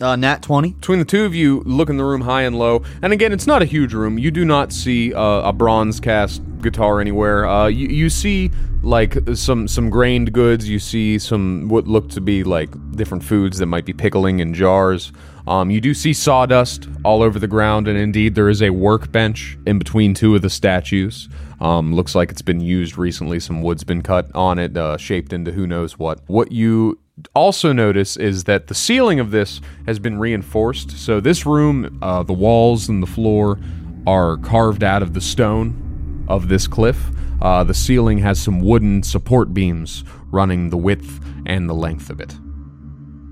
Uh, nat twenty. Between the two of you, look in the room high and low. And again, it's not a huge room. You do not see uh, a bronze cast guitar anywhere. Uh, you, you see like some some grained goods. You see some what look to be like different foods that might be pickling in jars. Um, you do see sawdust all over the ground, and indeed there is a workbench in between two of the statues. Um, looks like it's been used recently. Some wood's been cut on it, uh, shaped into who knows what. What you also notice is that the ceiling of this has been reinforced. So this room, uh, the walls and the floor are carved out of the stone of this cliff. Uh, the ceiling has some wooden support beams running the width and the length of it.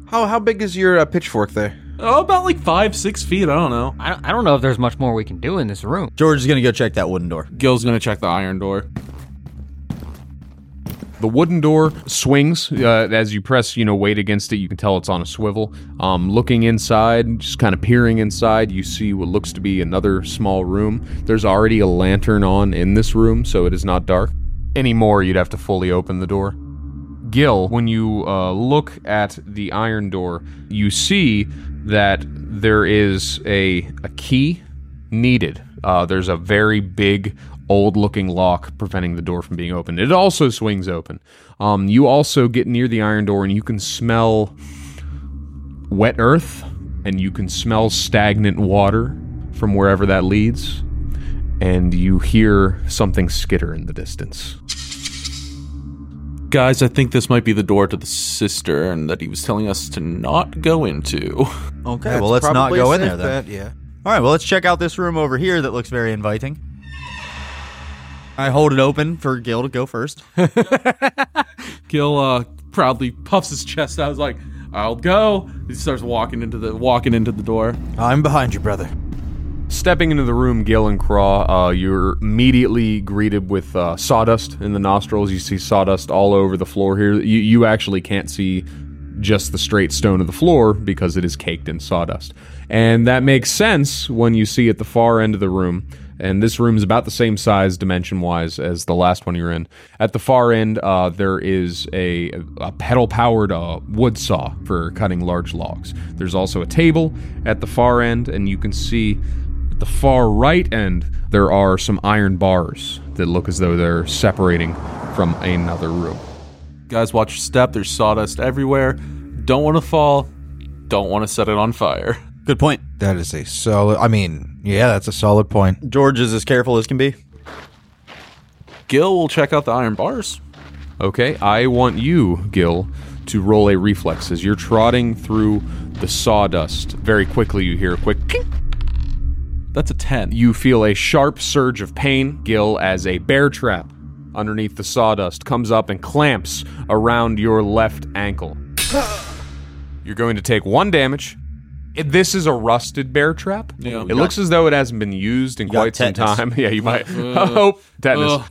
How how big is your uh, pitchfork there? Oh, about like five, six feet. I don't know. I don't, I don't know if there's much more we can do in this room. George is gonna go check that wooden door. Gil's gonna check the iron door. The wooden door swings uh, as you press, you know, weight against it. You can tell it's on a swivel. Um, looking inside, just kind of peering inside, you see what looks to be another small room. There's already a lantern on in this room, so it is not dark. Anymore, you'd have to fully open the door. Gil, when you uh, look at the iron door, you see that there is a, a key needed. Uh, there's a very big, old looking lock preventing the door from being opened. It also swings open. Um, you also get near the iron door and you can smell wet earth and you can smell stagnant water from wherever that leads. And you hear something skitter in the distance. Guys, I think this might be the door to the cistern that he was telling us to not go into. Okay, That's well let's not go in there then. bet, yeah. All right, well let's check out this room over here that looks very inviting. I hold it open for Gil to go first. Gil uh, proudly puffs his chest out. He's like, "I'll go." He starts walking into the walking into the door. I'm behind you, brother. Stepping into the room, Gil and Craw, uh, you're immediately greeted with uh, sawdust in the nostrils. You see sawdust all over the floor here. You, you actually can't see just the straight stone of the floor because it is caked in sawdust. And that makes sense when you see at the far end of the room. And this room is about the same size, dimension wise, as the last one you're in. At the far end, uh, there is a, a pedal powered uh, wood saw for cutting large logs. There's also a table at the far end, and you can see at the far right end, there are some iron bars that look as though they're separating from another room. Guys, watch your step. There's sawdust everywhere. Don't want to fall. Don't want to set it on fire. Good point. That is a solid. I mean, yeah, that's a solid point. George is as careful as can be. Gil will check out the iron bars. Okay, I want you, Gil, to roll a reflex as you're trotting through the sawdust. Very quickly, you hear a quick ping. That's a 10. You feel a sharp surge of pain, Gil, as a bear trap underneath the sawdust comes up and clamps around your left ankle. You're going to take one damage. It- this is a rusted bear trap. Yeah. it looks as though it hasn't been used in got quite some tetanus. time. yeah, you might. oh, tetanus. Ugh.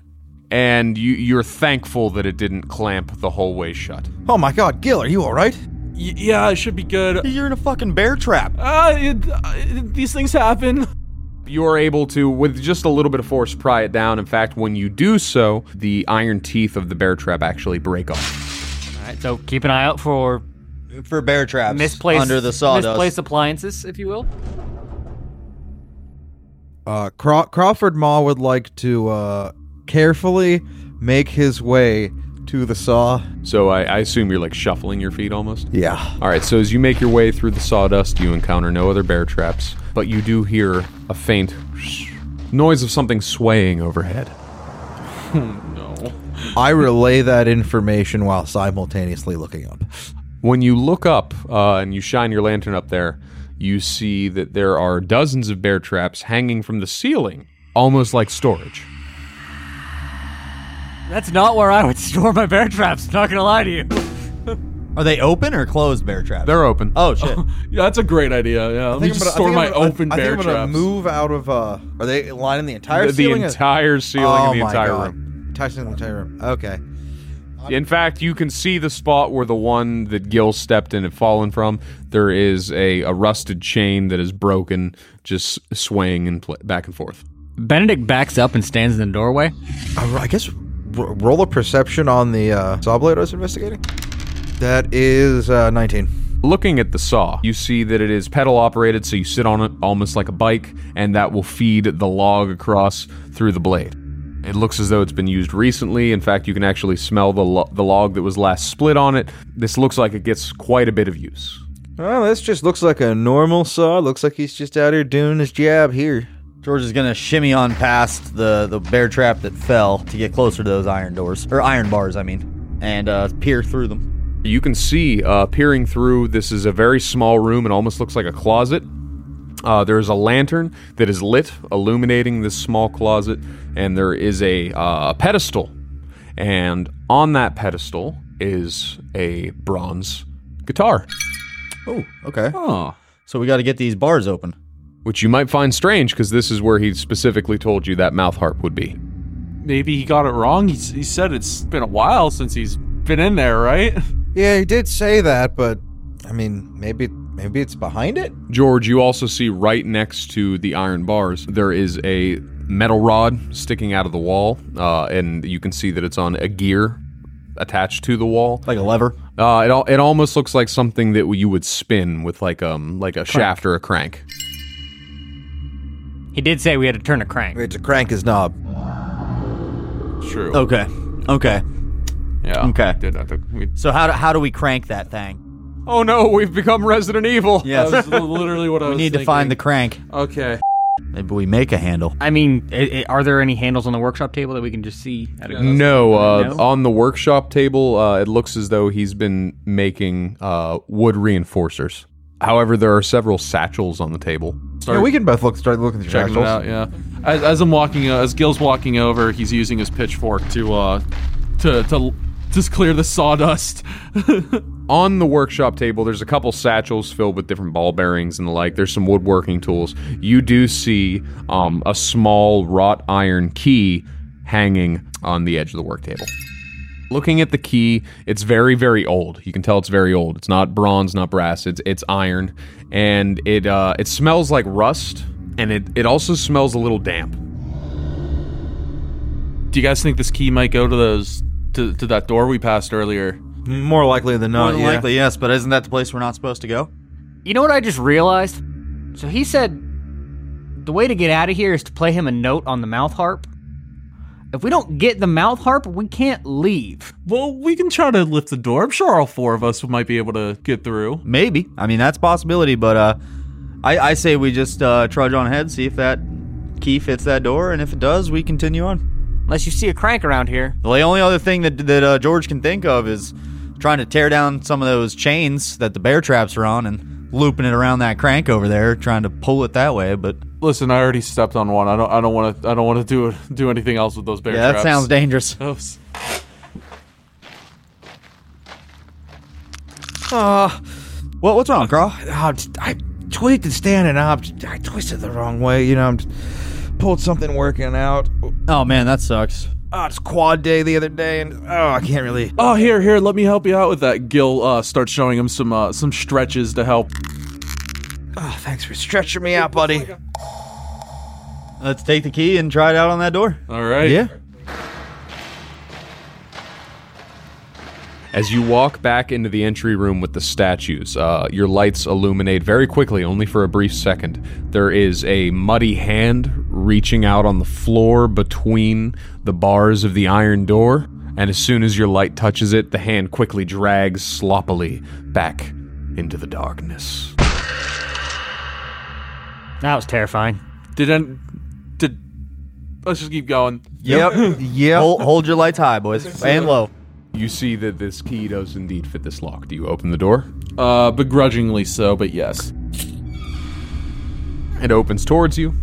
And you, you're thankful that it didn't clamp the whole way shut. Oh my God, Gil, are you all right? Y- yeah, it should be good. You're in a fucking bear trap. Uh, it, uh, these things happen. You're able to, with just a little bit of force, pry it down. In fact, when you do so, the iron teeth of the bear trap actually break off. All right, so keep an eye out for For bear traps misplaced under the sawdust. misplaced appliances, if you will. Uh, Craw- Crawford Maw would like to uh, carefully make his way to the saw. So I, I assume you're like shuffling your feet almost. Yeah. All right, so as you make your way through the sawdust, you encounter no other bear traps, but you do hear a faint noise of something swaying overhead. No. I relay that information while simultaneously looking up. When you look up uh, and you shine your lantern up there, you see that there are dozens of bear traps hanging from the ceiling, almost like storage. That's not where I would store my bear traps. Not gonna lie to you. Are they open or closed bear traps? They're open. oh shit. Yeah, that's a great idea. Yeah, let me just store my open I bear think I'm gonna traps. move out of. Uh, are they lining the entire the, the ceiling? entire ceiling oh and the my entire God. room. Entire ceiling, the entire room. Okay. In fact, you can see the spot where the one that Gil stepped in had fallen from. There is a, a rusted chain that is broken, just swaying and pl- back and forth. Benedict backs up and stands in the doorway. Uh, I guess r- roll a perception on the uh, saw blade I was investigating. That is uh, 19. Looking at the saw, you see that it is pedal operated, so you sit on it almost like a bike, and that will feed the log across through the blade. It looks as though it's been used recently. In fact, you can actually smell the, lo- the log that was last split on it. This looks like it gets quite a bit of use. Well, this just looks like a normal saw. Looks like he's just out here doing his job here. George is gonna shimmy on past the the bear trap that fell to get closer to those iron doors or iron bars. I mean, and uh, peer through them. You can see uh, peering through. This is a very small room. It almost looks like a closet. Uh, there is a lantern that is lit, illuminating this small closet, and there is a uh, pedestal. And on that pedestal is a bronze guitar. Oh, okay. Oh, So we got to get these bars open. which you might find strange because this is where he specifically told you that mouth harp would be. Maybe he got it wrong. He, he said it's been a while since he's been in there, right? Yeah, he did say that, but I mean, maybe maybe it's behind it. George, you also see right next to the iron bars, there is a metal rod sticking out of the wall, uh, and you can see that it's on a gear attached to the wall. Like a lever. Uh, it al- it almost looks like something that you would spin with like um like a shaft or a crank. He did say we had to turn a crank. We had to crank his knob. True. Okay. Okay. Yeah. Okay. Did have to- we- So how do, how do we crank that thing? Oh no, we've become Resident Evil. Yes. That was literally what I we was need to find the thinking. crank. Okay. Maybe we make a handle. I mean, i i are there any handles on the workshop table that we can just see? At a No, uh, No? on the workshop table, uh, it looks as though he's been making uh, wood reinforcers. However, there are several satchels on the table. Yeah, we can both look start looking through checking it satchels. out. Yeah. As, as I'm walking, uh, as Gil's walking over, he's using his pitchfork to uh to to just clear the sawdust. On the workshop table, there's a couple satchels filled with different ball bearings and the like. There's some woodworking tools. You do see um, a small wrought iron key hanging on the edge of the work table. Looking at the key, it's very, very old. You can tell it's very old. It's not bronze, not brass. It's it's iron, and it uh, it smells like rust, and it it also smells a little damp. Do you guys think this key might go to those to, to that door we passed earlier? More likely than More not. than yeah. likely, yes, but isn't that the place we're not supposed to go? You know what I just realized? So he said the way to get out of here is to play him a note on the mouth harp. If we don't get the mouth harp, we can't leave. Well, we can try to lift the door. I'm sure all four of us might be able to get through. Maybe. I mean, that's a possibility, but uh, I, I say we just uh, trudge on ahead, see if that key fits that door, and if it does, we continue on. Unless you see a crank around here. The only other thing that that uh, George can think of is trying to tear down some of those chains that the bear traps are on and looping it around that crank over there, trying to pull it that way. But Listen, I already stepped on one. I don't. I don't want to. I don't want to do do anything else with those bear traps. yeah, that sounds dangerous. Oops. Uh, What what's wrong, Carl? I tweaked and standing up. I twisted the wrong way. You know, I'm just pulled something working out. Oh man, that sucks. Oh, it's quad day the other day, and oh, I can't really. Oh, here, here. Let me help you out with that. Gil uh, starts showing him some uh, some stretches to help. Oh, thanks for stretching me out, buddy. Let's take the key and try it out on that door. All right. Yeah. As you walk back into the entry room with the statues, uh, your lights illuminate very quickly, only for a brief second. There is a muddy hand reaching out on the floor between the bars of the iron door, and as soon as your light touches it, the hand quickly drags sloppily back into the darkness. That was terrifying. Did an, did let's just keep going. Yep. yep. Hold, hold your lights high, boys, and low. You see that this key does indeed fit this lock. Do you open the door? Uh, begrudgingly so, but yes. It opens towards you,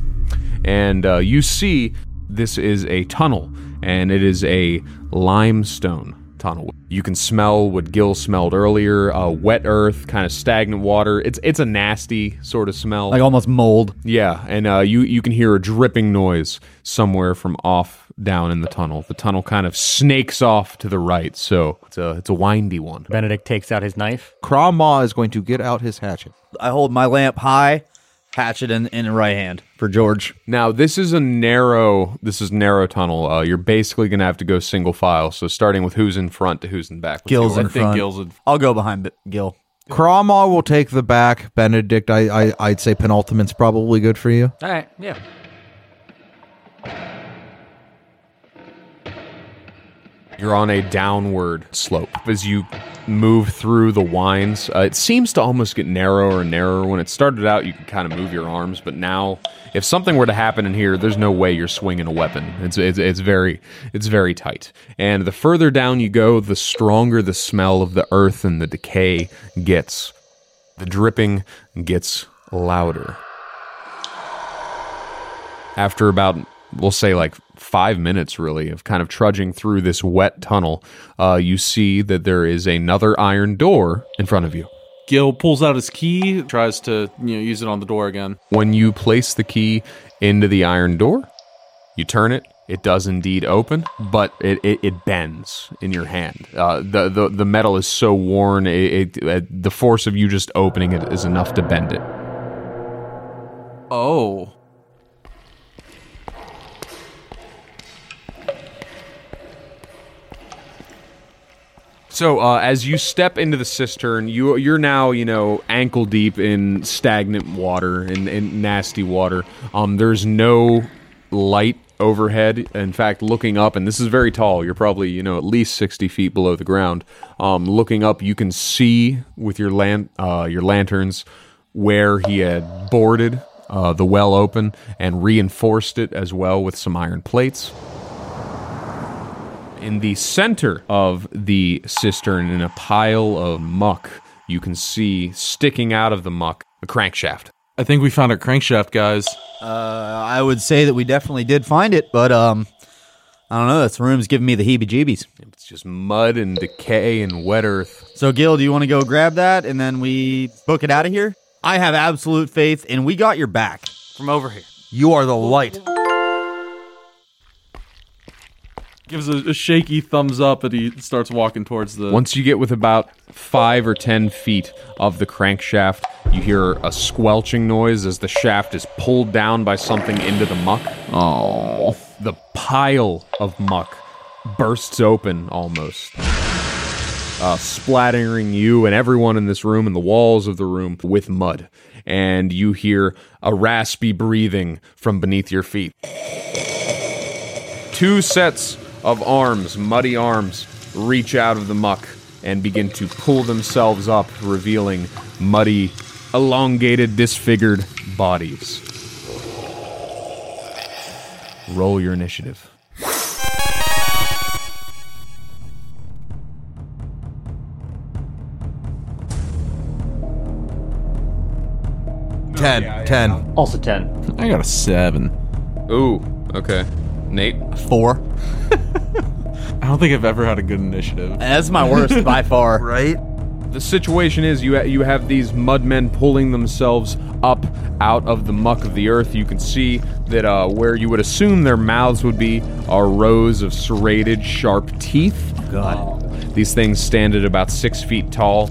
and uh, you see this is a tunnel, and it is a limestone tunnel. You can smell what Gil smelled earlier: uh, wet earth, kind of stagnant water. It's it's a nasty sort of smell. Like almost mold. yeah, and uh, you you can hear a dripping noise somewhere from off down in the tunnel. The tunnel kind of snakes off to the right, so it's a it's a windy one. Benedict takes out his knife. Crawmaw is going to get out his hatchet. I hold my lamp high, hatchet in in the right hand for George. Now this is a narrow. This is narrow tunnel. Uh, you're basically gonna have to go single file. So starting with who's in front to who's in back. Let's Gil's in I think front. Gil's in I'll go behind B- Gil. Crawmaw will take the back. Benedict, I, I I'd say penultimate's probably good for you. All right, yeah. You're on a downward slope as you move through the wines. Uh, it seems to almost get narrower and narrower. When it started out, you could kind of move your arms, but now, if something were to happen in here, there's no way you're swinging a weapon. It's it's, it's very it's very tight. And the further down you go, the stronger the smell of the earth and the decay gets. The dripping gets louder. After about, we'll say like five minutes really of kind of trudging through this wet tunnel, uh, you see that there is another iron door in front of you. Gil pulls out his key, tries to you know use it on the door again. When you place the key into the iron door, you turn it. It does indeed open, but it, it, it bends in your hand. Uh, the, the the metal is so worn, it, it, uh, the force of you just opening it is enough to bend it. Oh. So uh, as you step into the cistern, you you're now you know ankle deep in stagnant water and nasty water. Um, there's no light overhead. In fact, looking up, and this is very tall. You're probably you know at least sixty feet below the ground. Um, looking up, you can see with your lan- uh, your lanterns where he had boarded uh, the well open and reinforced it as well with some iron plates. In the center of the cistern, in a pile of muck, you can see sticking out of the muck a crankshaft. I think we found our crankshaft, guys. Uh, I would say that we definitely did find it, but um, I don't know. This room's giving me the heebie-jeebies. It's just mud and decay and wet earth. So, Gil, do you want to go grab that and then we book it out of here? I have absolute faith, and we got your back. From over here. You are the light. Gives a, a shaky thumbs up, and he starts walking towards the. Once you get with about five or ten feet of the crankshaft, you hear a squelching noise as the shaft is pulled down by something into the muck. Oh. The pile of muck bursts open almost, uh, splattering you and everyone in this room and the walls of the room with mud. And you hear a raspy breathing from beneath your feet. Two sets of arms, muddy arms, reach out of the muck and begin to pull themselves up, revealing muddy, elongated, disfigured bodies. Roll your initiative. Ten. Ten. Also 10. I got a seven. Ooh, okay. Nate? Four. I don't think I've ever had a good initiative. That's my worst by far. Right? The situation is you ha- you have these mudmen pulling themselves up out of the muck of the earth. You can see that uh, where you would assume their mouths would be are rows of serrated, sharp teeth. God. These things stand at about six feet tall.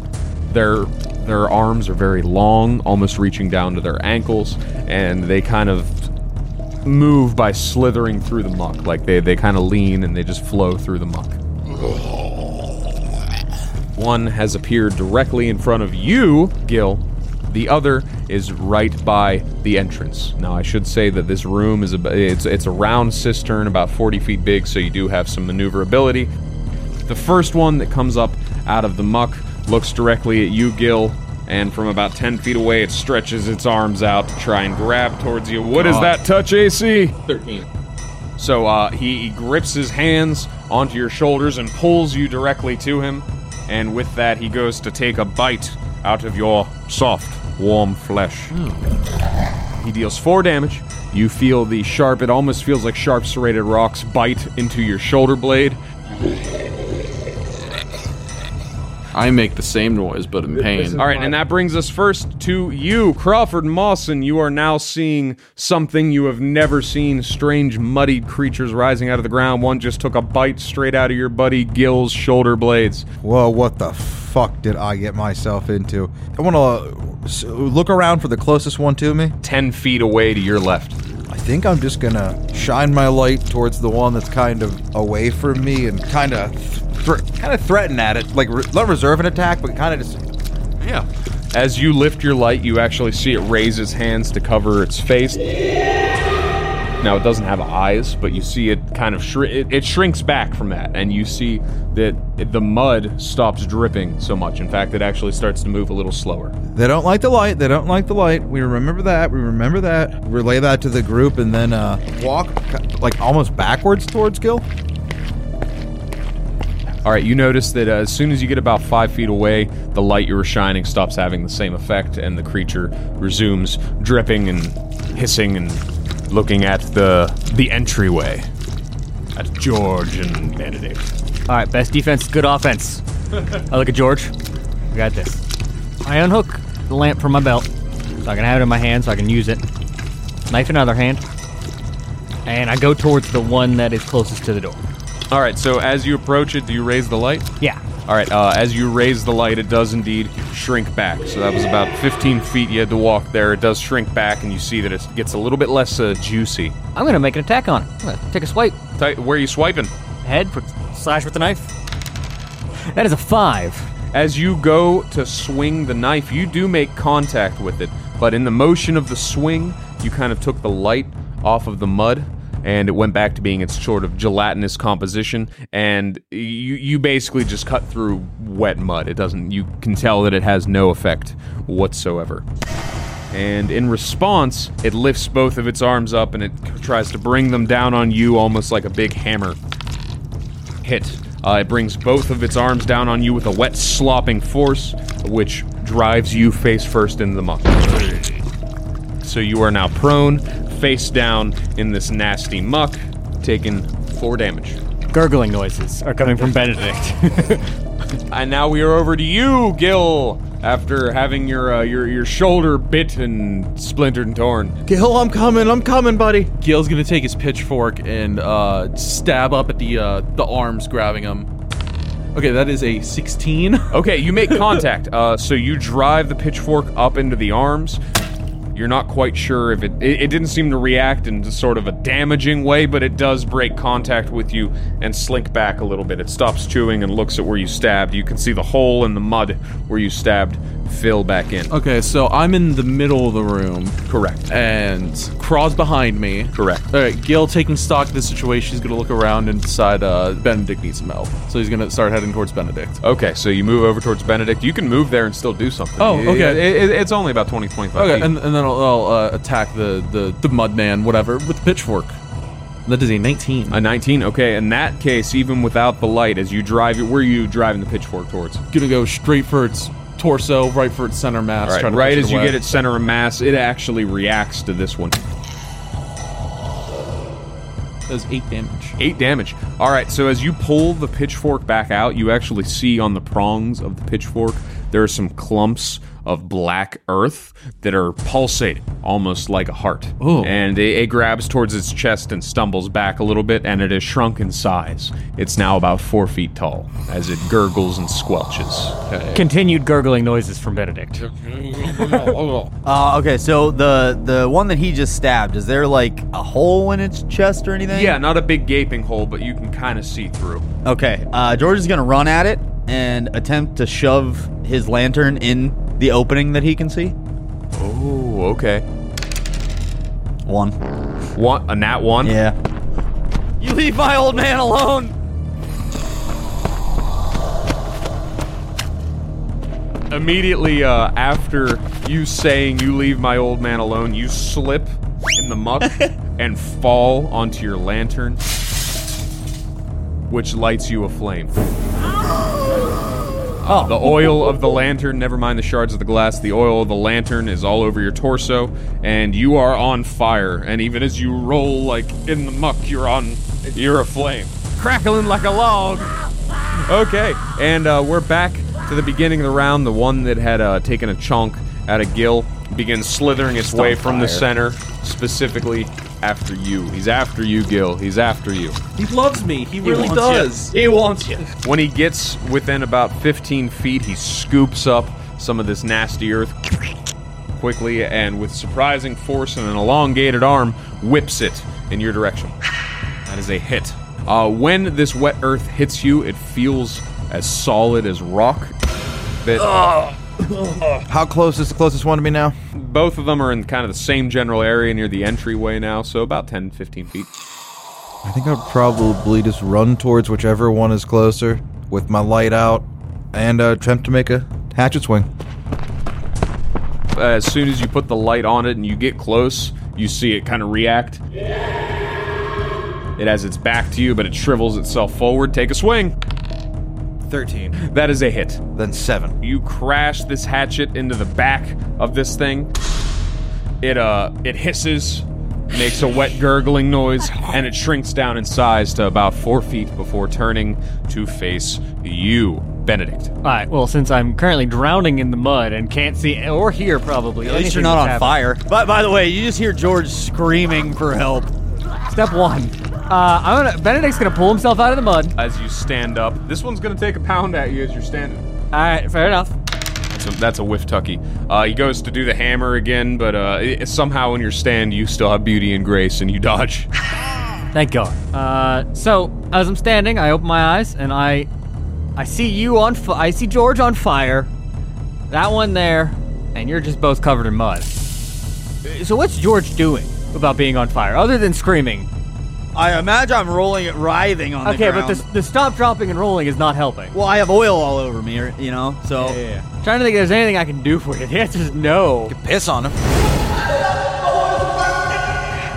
Their their arms are very long, almost reaching down to their ankles, and they kind of move by slithering through the muck. Like they, they kind of lean and they just flow through the muck. One has appeared directly in front of you, Gil. The other is right by the entrance. Now, I should say that this room is a it's it's a round cistern, about 40 feet big, so you do have some maneuverability. The first one that comes up out of the muck looks directly at you, Gil, and from about 10 feet away, it stretches its arms out to try and grab towards you. What is that touch, AC? 13. So uh, he, he grips his hands onto your shoulders and pulls you directly to him. And with that, he goes to take a bite out of your soft, warm flesh. He deals four damage. You feel the sharp, it almost feels like sharp serrated rocks bite into your shoulder blade. I make the same noise, but in pain. All right, and that brings us first to you, Crawford Mawson. You are now seeing something you have never seen strange, muddied creatures rising out of the ground. One just took a bite straight out of your buddy Gil's shoulder blades. Whoa, what the fuck did I get myself into? I want to look around for the closest one to me. 10 feet away to your left. I think I'm just gonna shine my light towards the one that's kind of away from me and kind of, thr kind of threaten at it, like re- not reserve an attack, but kind of just. Yeah. As you lift your light, you actually see it raise its hands to cover its face. Now it doesn't have eyes, but you see it kind of shri- it, it shrinks back from that, and you see that it, the mud stops dripping so much. In fact, it actually starts to move a little slower. They don't like the light. They don't like the light. We remember that. We remember that. Relay that to the group, and then uh, walk like almost backwards towards Gil. All right, you notice that uh, as soon as you get about five feet away, the light you were shining stops having the same effect, and the creature resumes dripping and hissing and looking at the the entryway at George and Benedict. All right, best defense, good offense. I look at George. We got this. I unhook the lamp from my belt so I can have it in my hand so I can use it. Knife in other hand. And I go towards the one that is closest to the door. All right, so as you approach it, do you raise the light? Yeah. All right, uh, as you raise the light, it does indeed shrink back. So that was about 15 feet you had to walk there. It does shrink back, and you see that it gets a little bit less uh, juicy. I'm gonna make an attack on it. I'm gonna take a swipe. Ti- Where are you swiping? Head, for, slash with the knife. That is a five. As you go to swing the knife, you do make contact with it, but in the motion of the swing, you kind of took the light off of the mud and it went back to being its sort of gelatinous composition and you you basically just cut through wet mud. It doesn't you can tell that it has no effect whatsoever. And in response, it lifts both of its arms up and it tries to bring them down on you almost like a big hammer hit. Uh, it brings both of its arms down on you with a wet, slopping force, which drives you face first into the muck. So you are now prone, face down in this nasty muck, taking four damage. Gurgling noises are coming from Benedict. And now we are over to you, Gil. After having your uh, your your shoulder bit and splintered and torn. Gil, I'm coming. I'm coming, buddy. Gil's gonna take his pitchfork and uh, stab up at the uh, the arms grabbing him. Okay, that is a 16. Okay, you make contact. Uh, so you drive the pitchfork up into the arms. You're not quite sure if it, it. It didn't seem to react in sort of a damaging way, but it does break contact with you and slink back a little bit. It stops chewing and looks at where you stabbed. You can see the hole in the mud where you stabbed fill back in. Okay, so I'm in the middle of the room, Correct. and Craw's behind me. Correct. All right, Gil taking stock of the situation. He's gonna look around and decide uh, Benedict needs some help. So he's gonna start heading towards Benedict. Okay, so you move over towards Benedict. You can move there and still do something. Oh, okay. It- it- it's only about 20, 25 Okay, feet. and, and then I'll, I'll uh, attack the, the the mud man, whatever, with the pitchfork. That is a 19. A 19. Okay, in that case, even without the light, as you drive it, where are you driving the pitchfork towards? gonna go straight for its torso, right for its center mass. All right, right as you get its center of mass, it actually reacts to this one. Does eight damage. Eight damage. All right, so as you pull the pitchfork back out, you actually see on the prongs of the pitchfork there are some clumps of black earth that are pulsating, almost like a heart. Ooh. And it, it grabs towards its chest and stumbles back a little bit, and it has shrunk in size. It's now about four feet tall as it gurgles and squelches. Continued gurgling noises from Benedict. Uh, okay, so the the one that he just stabbed, is there like a hole in its chest or anything? Yeah, not a big gaping hole, but you can kind of see through. Okay, uh, George is gonna run at it and attempt to shove his lantern in the opening that he can see. Oh, okay. One. One, a nat one. Yeah. You leave my old man alone. Immediately uh, after you saying you leave my old man alone, you slip in the muck and fall onto your lantern, which lights you aflame. Oh. The oil of the lantern, never mind the shards of the glass, the oil of the lantern is all over your torso, and you are on fire. And even as you roll like in the muck, you're on, you're aflame, crackling like a log. Okay, and uh, we're back to the beginning of the round. The one that had uh, taken a chunk out of Gil begins slithering its way from the center, specifically after you. He's after you, Gil. He's after you. He loves me. He really wants does. He wants you. When he gets within about 15 feet, he scoops up some of this nasty earth quickly and with surprising force and an elongated arm whips it in your direction. That is a hit. Uh, when this wet earth hits you, it feels as solid as rock. That How close is the closest one to me now? both of them are in kind of the same general area near the entryway now, so about 10, 15 feet. I think I'd probably just run towards whichever one is closer with my light out and uh, attempt to make a hatchet swing. as soon as you put the light on it and you get close, you see it kind of react. It has its back to you, but it shrivels itself forward. Take a swing. 13. That is a hit. Then 7. You crash this hatchet into the back of this thing. It uh it hisses, makes a wet gurgling noise, and it shrinks down in size to about four feet before turning to face you. Benedict. All right. Well, since I'm currently drowning in the mud and can't see or hear probably. At least you're not that's on happening. fire. But by the way, you just hear George screaming for help. Step one. Uh, I'm gonna. Benedict's gonna pull himself out of the mud. As you stand up, this one's gonna take a pound at you as you're standing. All right. Fair enough. So that's a whiff tucky. Uh, he goes to do the hammer again, but uh, it- somehow in your stand you still have beauty and grace, and you dodge. Thank God. Uh, so as I'm standing, I open my eyes and I, I see you on. Fi- I see George on fire. That one there, and you're just both covered in mud. So what's George doing about being on fire, other than screaming? I imagine I'm rolling it, writhing on Okay, the but ground. the, the stop, dropping, and rolling is not helping. well, I have oil all over me, you know. So yeah Trying to think if there's anything I can do for you. The answer is no. piss on him.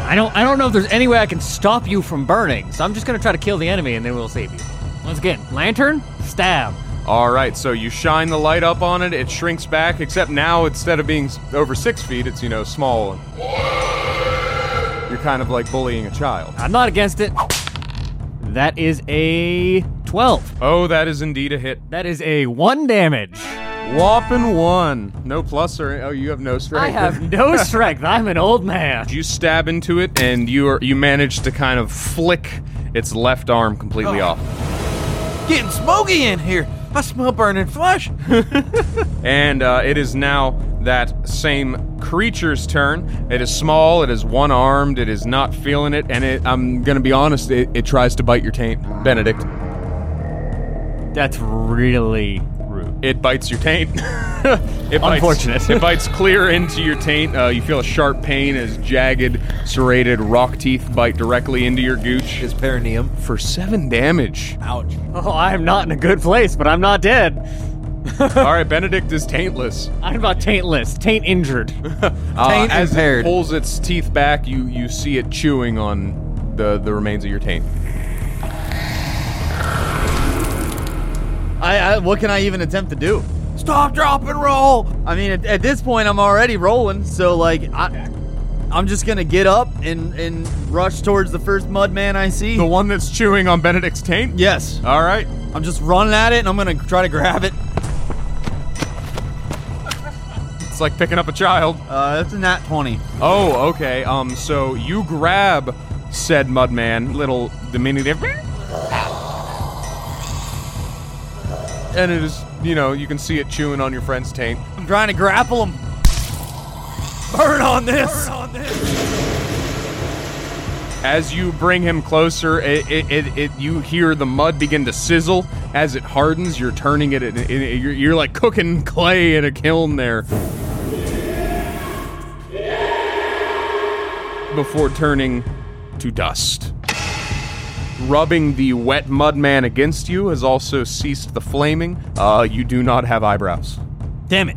I don't. I don't know if there's any way I can stop you from burning. So I'm just gonna try to kill the enemy, and then we'll save you. Once again, lantern, stab. All right, so you shine the light up on it, it shrinks back, except now instead of being s- over six feet, it's, you know, small. You're kind of like bullying a child. I'm not against it. That is a 12. Oh, that is indeed a hit. That is a one damage. Whopping one. No plus or oh, you have no strength. I have no strength. I'm an old man. You stab into it, and you are you manage to kind of flick its left arm completely off. Getting smoky in here. I smell burning flesh. And uh, it is now that same creature's turn. It is small. It is one armed. It is not feeling it, and it, I'm gonna be honest. It, it tries to bite your taint, Benedict. That's really rude. It bites your taint. it bites, Unfortunate. it bites clear into your taint. Uh, you feel a sharp pain as jagged, serrated rock teeth bite directly into your gooch. His perineum. For seven damage. Ouch. Oh, I'm not in a good place, but I'm not dead. All right, Benedict is taintless. I'm about taintless, taint injured. Uh, Taint as impaired. it pulls its teeth back, you you see it chewing on the the remains of your taint. I, I what can I even attempt to do? Stop, drop, and roll. I mean, at, at this point, I'm already rolling, so like, I, I'm just gonna get up and and rush towards the first mud man I see. The one that's chewing on Benedict's taint. yes, All right. I'm just running at it, and I'm gonna try to grab it. It's like picking up a child. Uh, that's a nat 20. Oh, okay. Um, so you grab said mudman, little diminutive, and it is, you know, you can see it chewing on your friend's taint. I'm trying to grapple him. Burn on this. Burn on this. As you bring him closer, it, it, it, it you hear the mud begin to sizzle. As it hardens, you're turning it. In, in, you're, you're like cooking clay in a kiln there. Before turning to dust. Rubbing the wet mud man against you has also ceased the flaming. Uh, you do not have eyebrows. Damn it.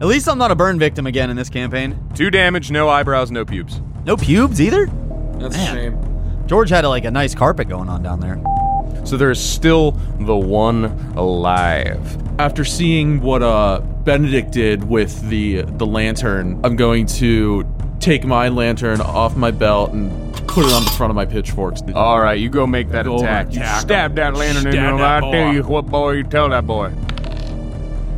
At least I'm not a burn victim again in this campaign. Two damage, no eyebrows, no pubes. No pubes either. That's Man. a shame. George had like a nice carpet going on down there. So there is still the one alive. After seeing what uh Benedict did with the the lantern, I'm going to take my lantern off my belt and put it on the front of my pitchforks. All right, you go make that Go attack. and You attack stab that lantern in Stab him. that I tell you what, boy, you tell that boy.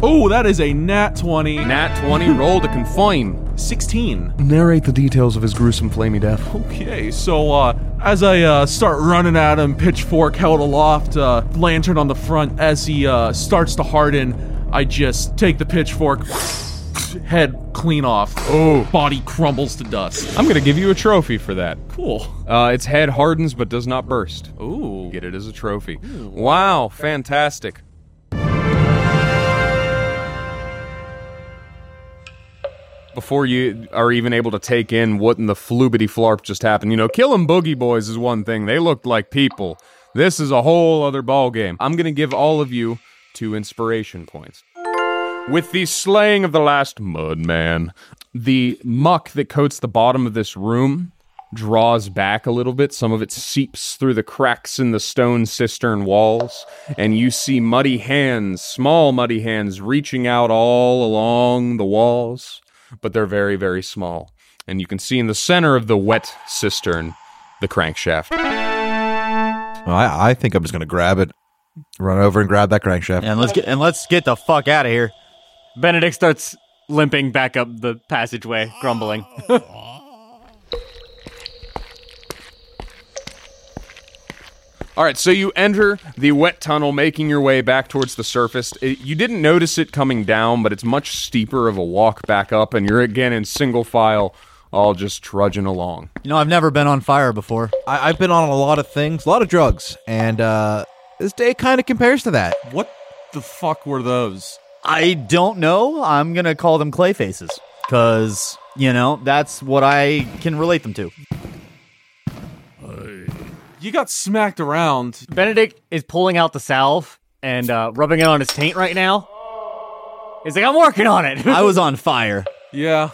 Oh, that is a nat 20. Nat 20, roll to confirm. 16. Narrate the details of his gruesome flamey death. Okay, so uh, as I uh, start running at him, pitchfork held aloft, uh, lantern on the front, as he uh, starts to harden, I just take the pitchfork, head clean off. Oh. Body crumbles to dust. I'm gonna give you a trophy for that. Cool. Uh, its head hardens but does not burst. Ooh. Get it as a trophy. Wow, fantastic. Before you are even able to take in what in the floobity flarp just happened, you know, killing boogie boys is one thing. They looked like people. This is a whole other ball game. I'm gonna give all of you two inspiration points. With the slaying of the last mudman, the muck that coats the bottom of this room draws back a little bit. Some of it seeps through the cracks in the stone cistern walls, and you see muddy hands, small muddy hands, reaching out all along the walls, but they're very, very small. And you can see in the center of the wet cistern the crankshaft. Well, I, I think I'm just going to grab it Run over and grab that crankshaft. And let's get and let's get the fuck out of here. Benedict starts limping back up the passageway, grumbling. All right, so you enter the wet tunnel, making your way back towards the surface. It- you didn't notice it coming down, but it's much steeper of a walk back up, and you're again in single file, all just trudging along. You know, I've never been on fire before. I, I've been on a lot of things, a lot of drugs, and uh, this day kind of compares to that. What the fuck were those? I don't know. I'm gonna call them clay faces because you know that's what I can relate them to. You got smacked around. Benedict is pulling out the salve and uh, rubbing it on his taint right now. He's like, I'm working on it. I was on fire. Yeah.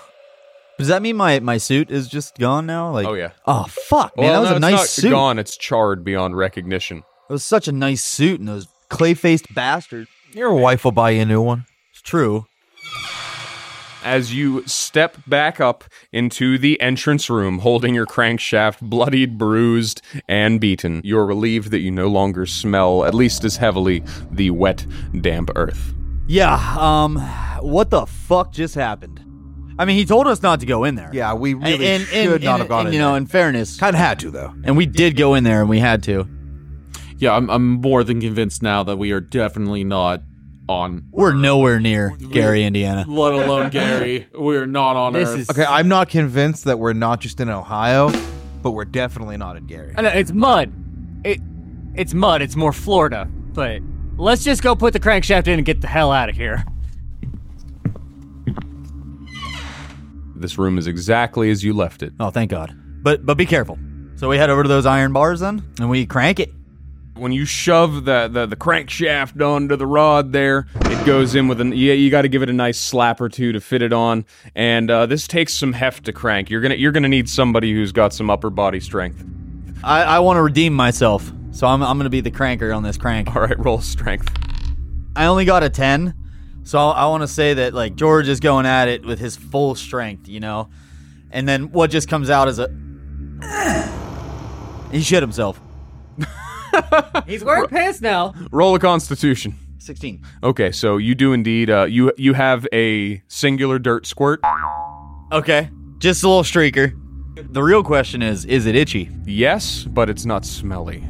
Does that mean my my suit is just gone now? Like, Oh, yeah. Oh fuck, man, well, that was no, a it's nice not suit. gone. It's charred beyond recognition. It was such a nice suit, and those clay faced bastards. Your wife will buy you a new one. It's true. As you step back up into the entrance room, holding your crankshaft bloodied, bruised, and beaten, you're relieved that you no longer smell, at least as heavily, the wet, damp earth. Yeah. Um, what the fuck just happened? I mean, he told us not to go in there. Yeah, we And, really and, should and- not and- have gone and, in You know, there. in fairness, Kind of had to though. and we did go in there, and we had to. Yeah, I'm, I'm more than convinced now that we are definitely not on, We're nowhere near Gary, Indiana. let alone Gary. We're not on This Earth. is Okay, I'm not convinced that we're not just in Ohio, but we're definitely not in Gary. I know, it's mud. It, it's mud. It's more Florida. But let's just go put the crankshaft in and get the hell out of here. This room is exactly as you left it. Oh, thank God. But but be careful. So we head over to those iron bars then, and we crank it. When you shove the, the, the crankshaft onto the rod there, it goes in with an yeah. You got to give it a nice slap or two to fit it on, and uh, this takes some heft to crank. You're gonna you're gonna need somebody who's got some upper body strength. I, I want to redeem myself, so I'm I'm gonna be the cranker on this crank. All right, roll strength. I only got a ten, so I want to say that like George is going at it with his full strength, you know, and then what just comes out is a he shit himself. He's wearing pants now. Roll a Constitution. Sixteen. Okay, so you do indeed. Uh, you you have a singular dirt squirt. Okay, just a little streaker. The real question is, is it itchy? Yes, but it's not smelly.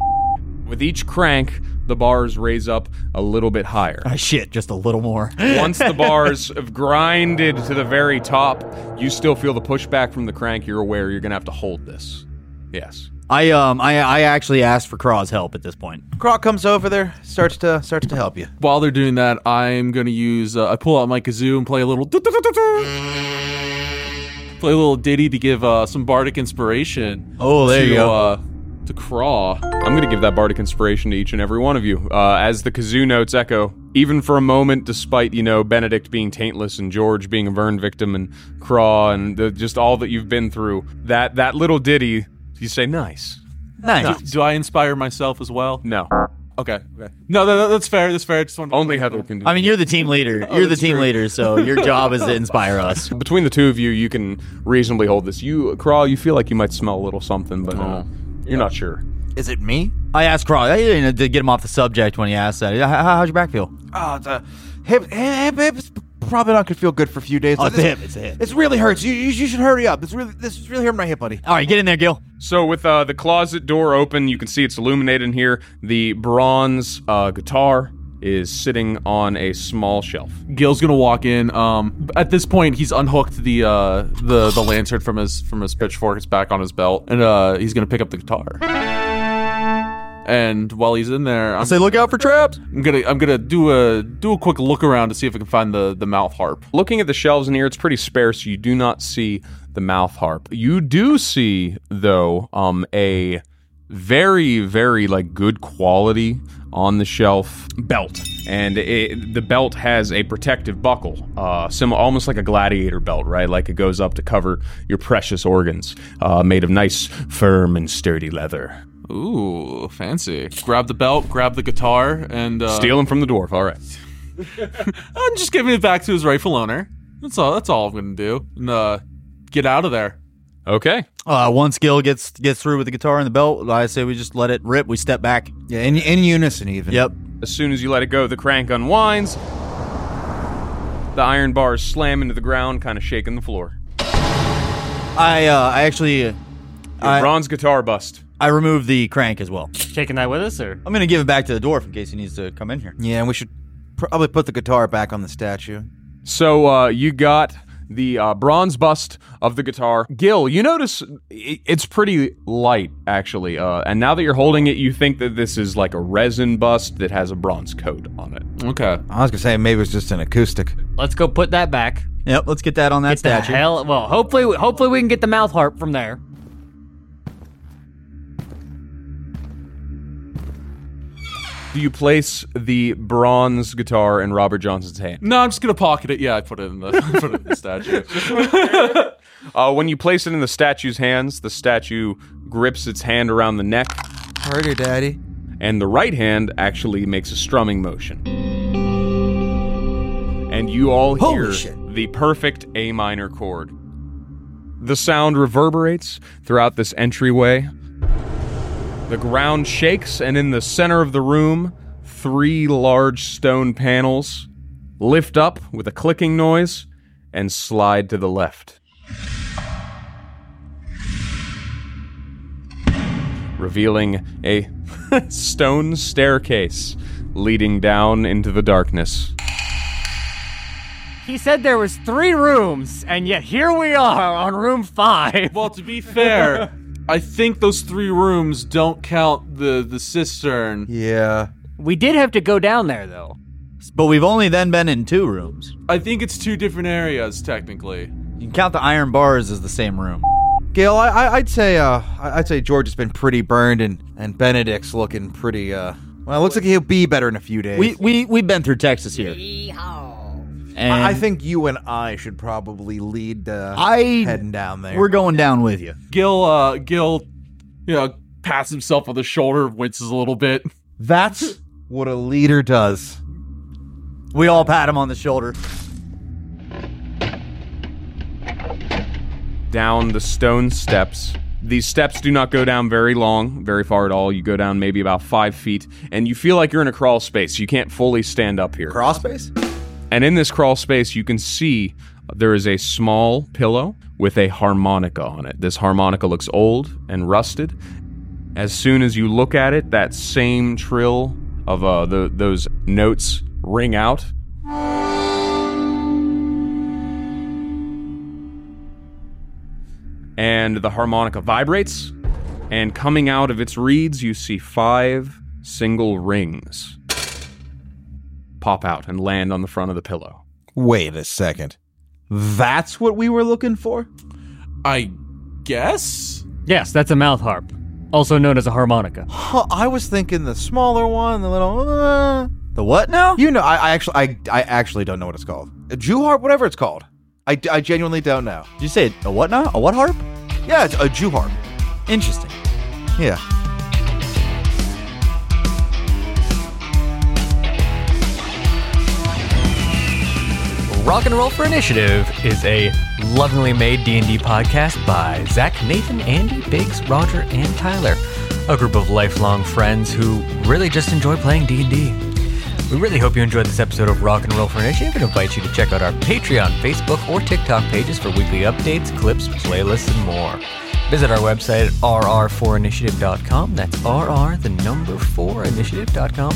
With each crank, the bars raise up a little bit higher. I shit just a little more. Once the bars have grinded to the very top, you still feel the pushback from the crank. You're aware you're gonna have to hold this. Yes. I um I I actually asked for Craw's help at this point. Craw comes over there, starts to starts to help you. While they're doing that, I'm gonna use. Uh, I pull out my kazoo and play a little. Play a little ditty to give uh, some bardic inspiration. Oh, there to, you go. Uh, to Craw. I'm going to give that bardic inspiration to each and every one of you. Uh, as the kazoo notes echo, even for a moment, despite, you know, Benedict being taintless and George being a Vern victim and Craw and the, just all that you've been through, that, that little ditty, you say, nice. Nice. Do I inspire myself as well? No. Okay. Okay. No, that, that's fair. That's fair. I just want Only Heather can do I mean, you're the team leader. You're the that's team true. leader, so your job is to inspire us. Between the two of you, you can reasonably hold this. You, Craw, you feel like you might smell a little something, but uh, you're not sure. Is it me? I asked Craw I didn't to get him off the subject when he asked that. How, how's your back feel? Oh, the hip, hip, hip's probably not gonna feel good for a few days. Oh, it's the This- hip. It's the hip. This really hurts. You, you, you should hurry up. It's really this is really hurting my hip, buddy. All right, get in there, Gil. So with uh, the closet door open, you can see it's illuminated in here. The bronze uh, guitar is sitting on a small shelf. Gil's gonna walk in. Um, at this point, he's unhooked the uh, the the lantern from his from his pitchfork. It's back on his belt, and uh, he's gonna pick up the guitar. And while he's in there, I'm, Say, look out for traps. I'm gonna I'm gonna do a do a quick look around to see if I can find the the mouth harp. Looking at the shelves in here, it's pretty sparse. You do not see the mouth harp. You do see, though, um, a very, very like good quality on the shelf belt, and it, the belt has a protective buckle, uh, sim- almost like a gladiator belt, right? Like it goes up to cover your precious organs, uh, made of nice, firm, and sturdy leather. Ooh, fancy! Grab the belt, grab the guitar, and uh, Stealing from the dwarf. All right. I'm just giving it back to his rightful owner. That's all. That's all I'm gonna do. And uh, get out of there. Okay. Uh, once Gil gets gets through with the guitar and the belt, I say we just let it rip. We step back. Yeah, in in unison even. Yep. As soon as you let it go, the crank unwinds. The iron bars slam into the ground, kind of shaking the floor. I uh, I actually uh, Your I, bronze guitar bust. I removed the crank as well. Taking that with us, or I'm gonna give it back to the dwarf in case he needs to come in here. Yeah, and we should probably put the guitar back on the statue. So uh, you got the uh, bronze bust of the guitar. Gil, you notice it's pretty light, actually. Uh, and now that you're holding it, you think that this is like a resin bust that has a bronze coat on it. Okay. I was gonna say maybe it's just an acoustic. let's go put that back. Yep, let's get that on that Get the statue. hell. Well, hopefully, hopefully we can get the mouth harp from there. Do you place the bronze guitar in Robert Johnson's hand? No, I'm just gonna pocket it. Yeah, I put it in the put it in the statue. Uh, when you place it in the statue's hands, the statue grips its hand around the neck, Harder, Daddy. and the right hand actually makes a strumming motion. And you all Holy hear shit. the perfect A minor chord. The sound reverberates throughout this entryway. The ground shakes, and in the center of the room, three large stone panels lift up with a clicking noise and slide to the left. revealing a stone staircase leading down into the darkness. He said there was three rooms, and yet here we are on room five. well, to be fair, I think those three rooms don't count the the cistern. Yeah. We did have to go down there though. But we've only then been in two rooms. I think it's two different areas technically. You can count the iron bars as the same room. Gail, I, I, I'd say uh, I- I'd say George has been pretty burned, and and Benedict's looking pretty. Uh, well, it looks like he'll be better in a few days. We we we've been through Texas here. And I I think you and I should probably lead uh, I heading down there. we're going down with you. Gil, uh, Gil, you know, pats himself on the shoulder, winces a little bit. That's what a leader does. We all pat him on the shoulder. Down the stone steps. These steps do not go down very long, very far at all. You go down maybe about five feet, and you feel like you're in a crawl space. You can't fully stand up here. Crawl space. And in this crawl space, you can see there is a small pillow with a harmonica on it. This harmonica looks old and rusted. As soon as you look at it, that same trill of uh, the, those notes ring out. And the harmonica vibrates, and coming out of its reeds, you see five single rings pop out and land on the front of the pillow. Wait a second. That's what we were looking for. I guess. Yes, that's a mouth harp, also known as a harmonica. Huh, I was thinking the smaller one, the little. Uh, The what now? you know, I, I actually, I, I actually don't know what it's called. A Jew harp, whatever it's called. I, I genuinely don't know. Did you say a what now? A what harp? Yeah, it's a Jew harp. Interesting. Yeah. Rock and Roll for Initiative is a lovingly made D&D podcast by Zach, Nathan, Andy, Biggs, Roger, and Tyler, a group of lifelong friends who really just enjoy playing D&D. We really hope you enjoyed this episode of Rock and Roll for Initiative and invite you to check out our Patreon, Facebook, or TikTok pages for weekly updates, clips, playlists, and more. Visit our website at rr4initiative.com. That's RR, the number 4 initiative.com.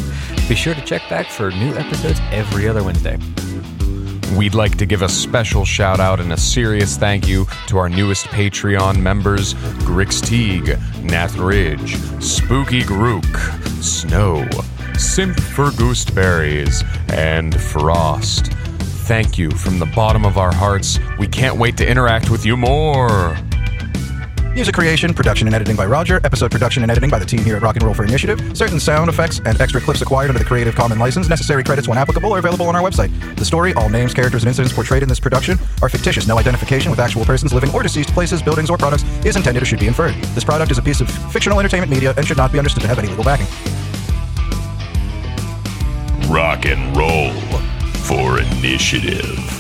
Be sure to check back for new episodes every other Wednesday. We'd like to give a special shout out and a serious thank you to our newest Patreon members Grix Teague, Nath Ridge, Spooky Grook, Snow, Simp for Gooseberries, and Frost. Thank you from the bottom of our hearts. We can't wait to interact with you more. Music creation, production, and editing by Roger. Episode production and editing by the team here at Rock and Roll for Initiative. Certain sound effects and extra clips acquired under the Creative Commons license. Necessary credits, when applicable, are available on our website. The story, all names, characters, and incidents portrayed in this production are fictitious. No identification with actual persons, living or deceased, places, buildings, or products is intended or should be inferred. This product is a piece of fictional entertainment media and should not be understood to have any legal backing. Rock and roll for initiative.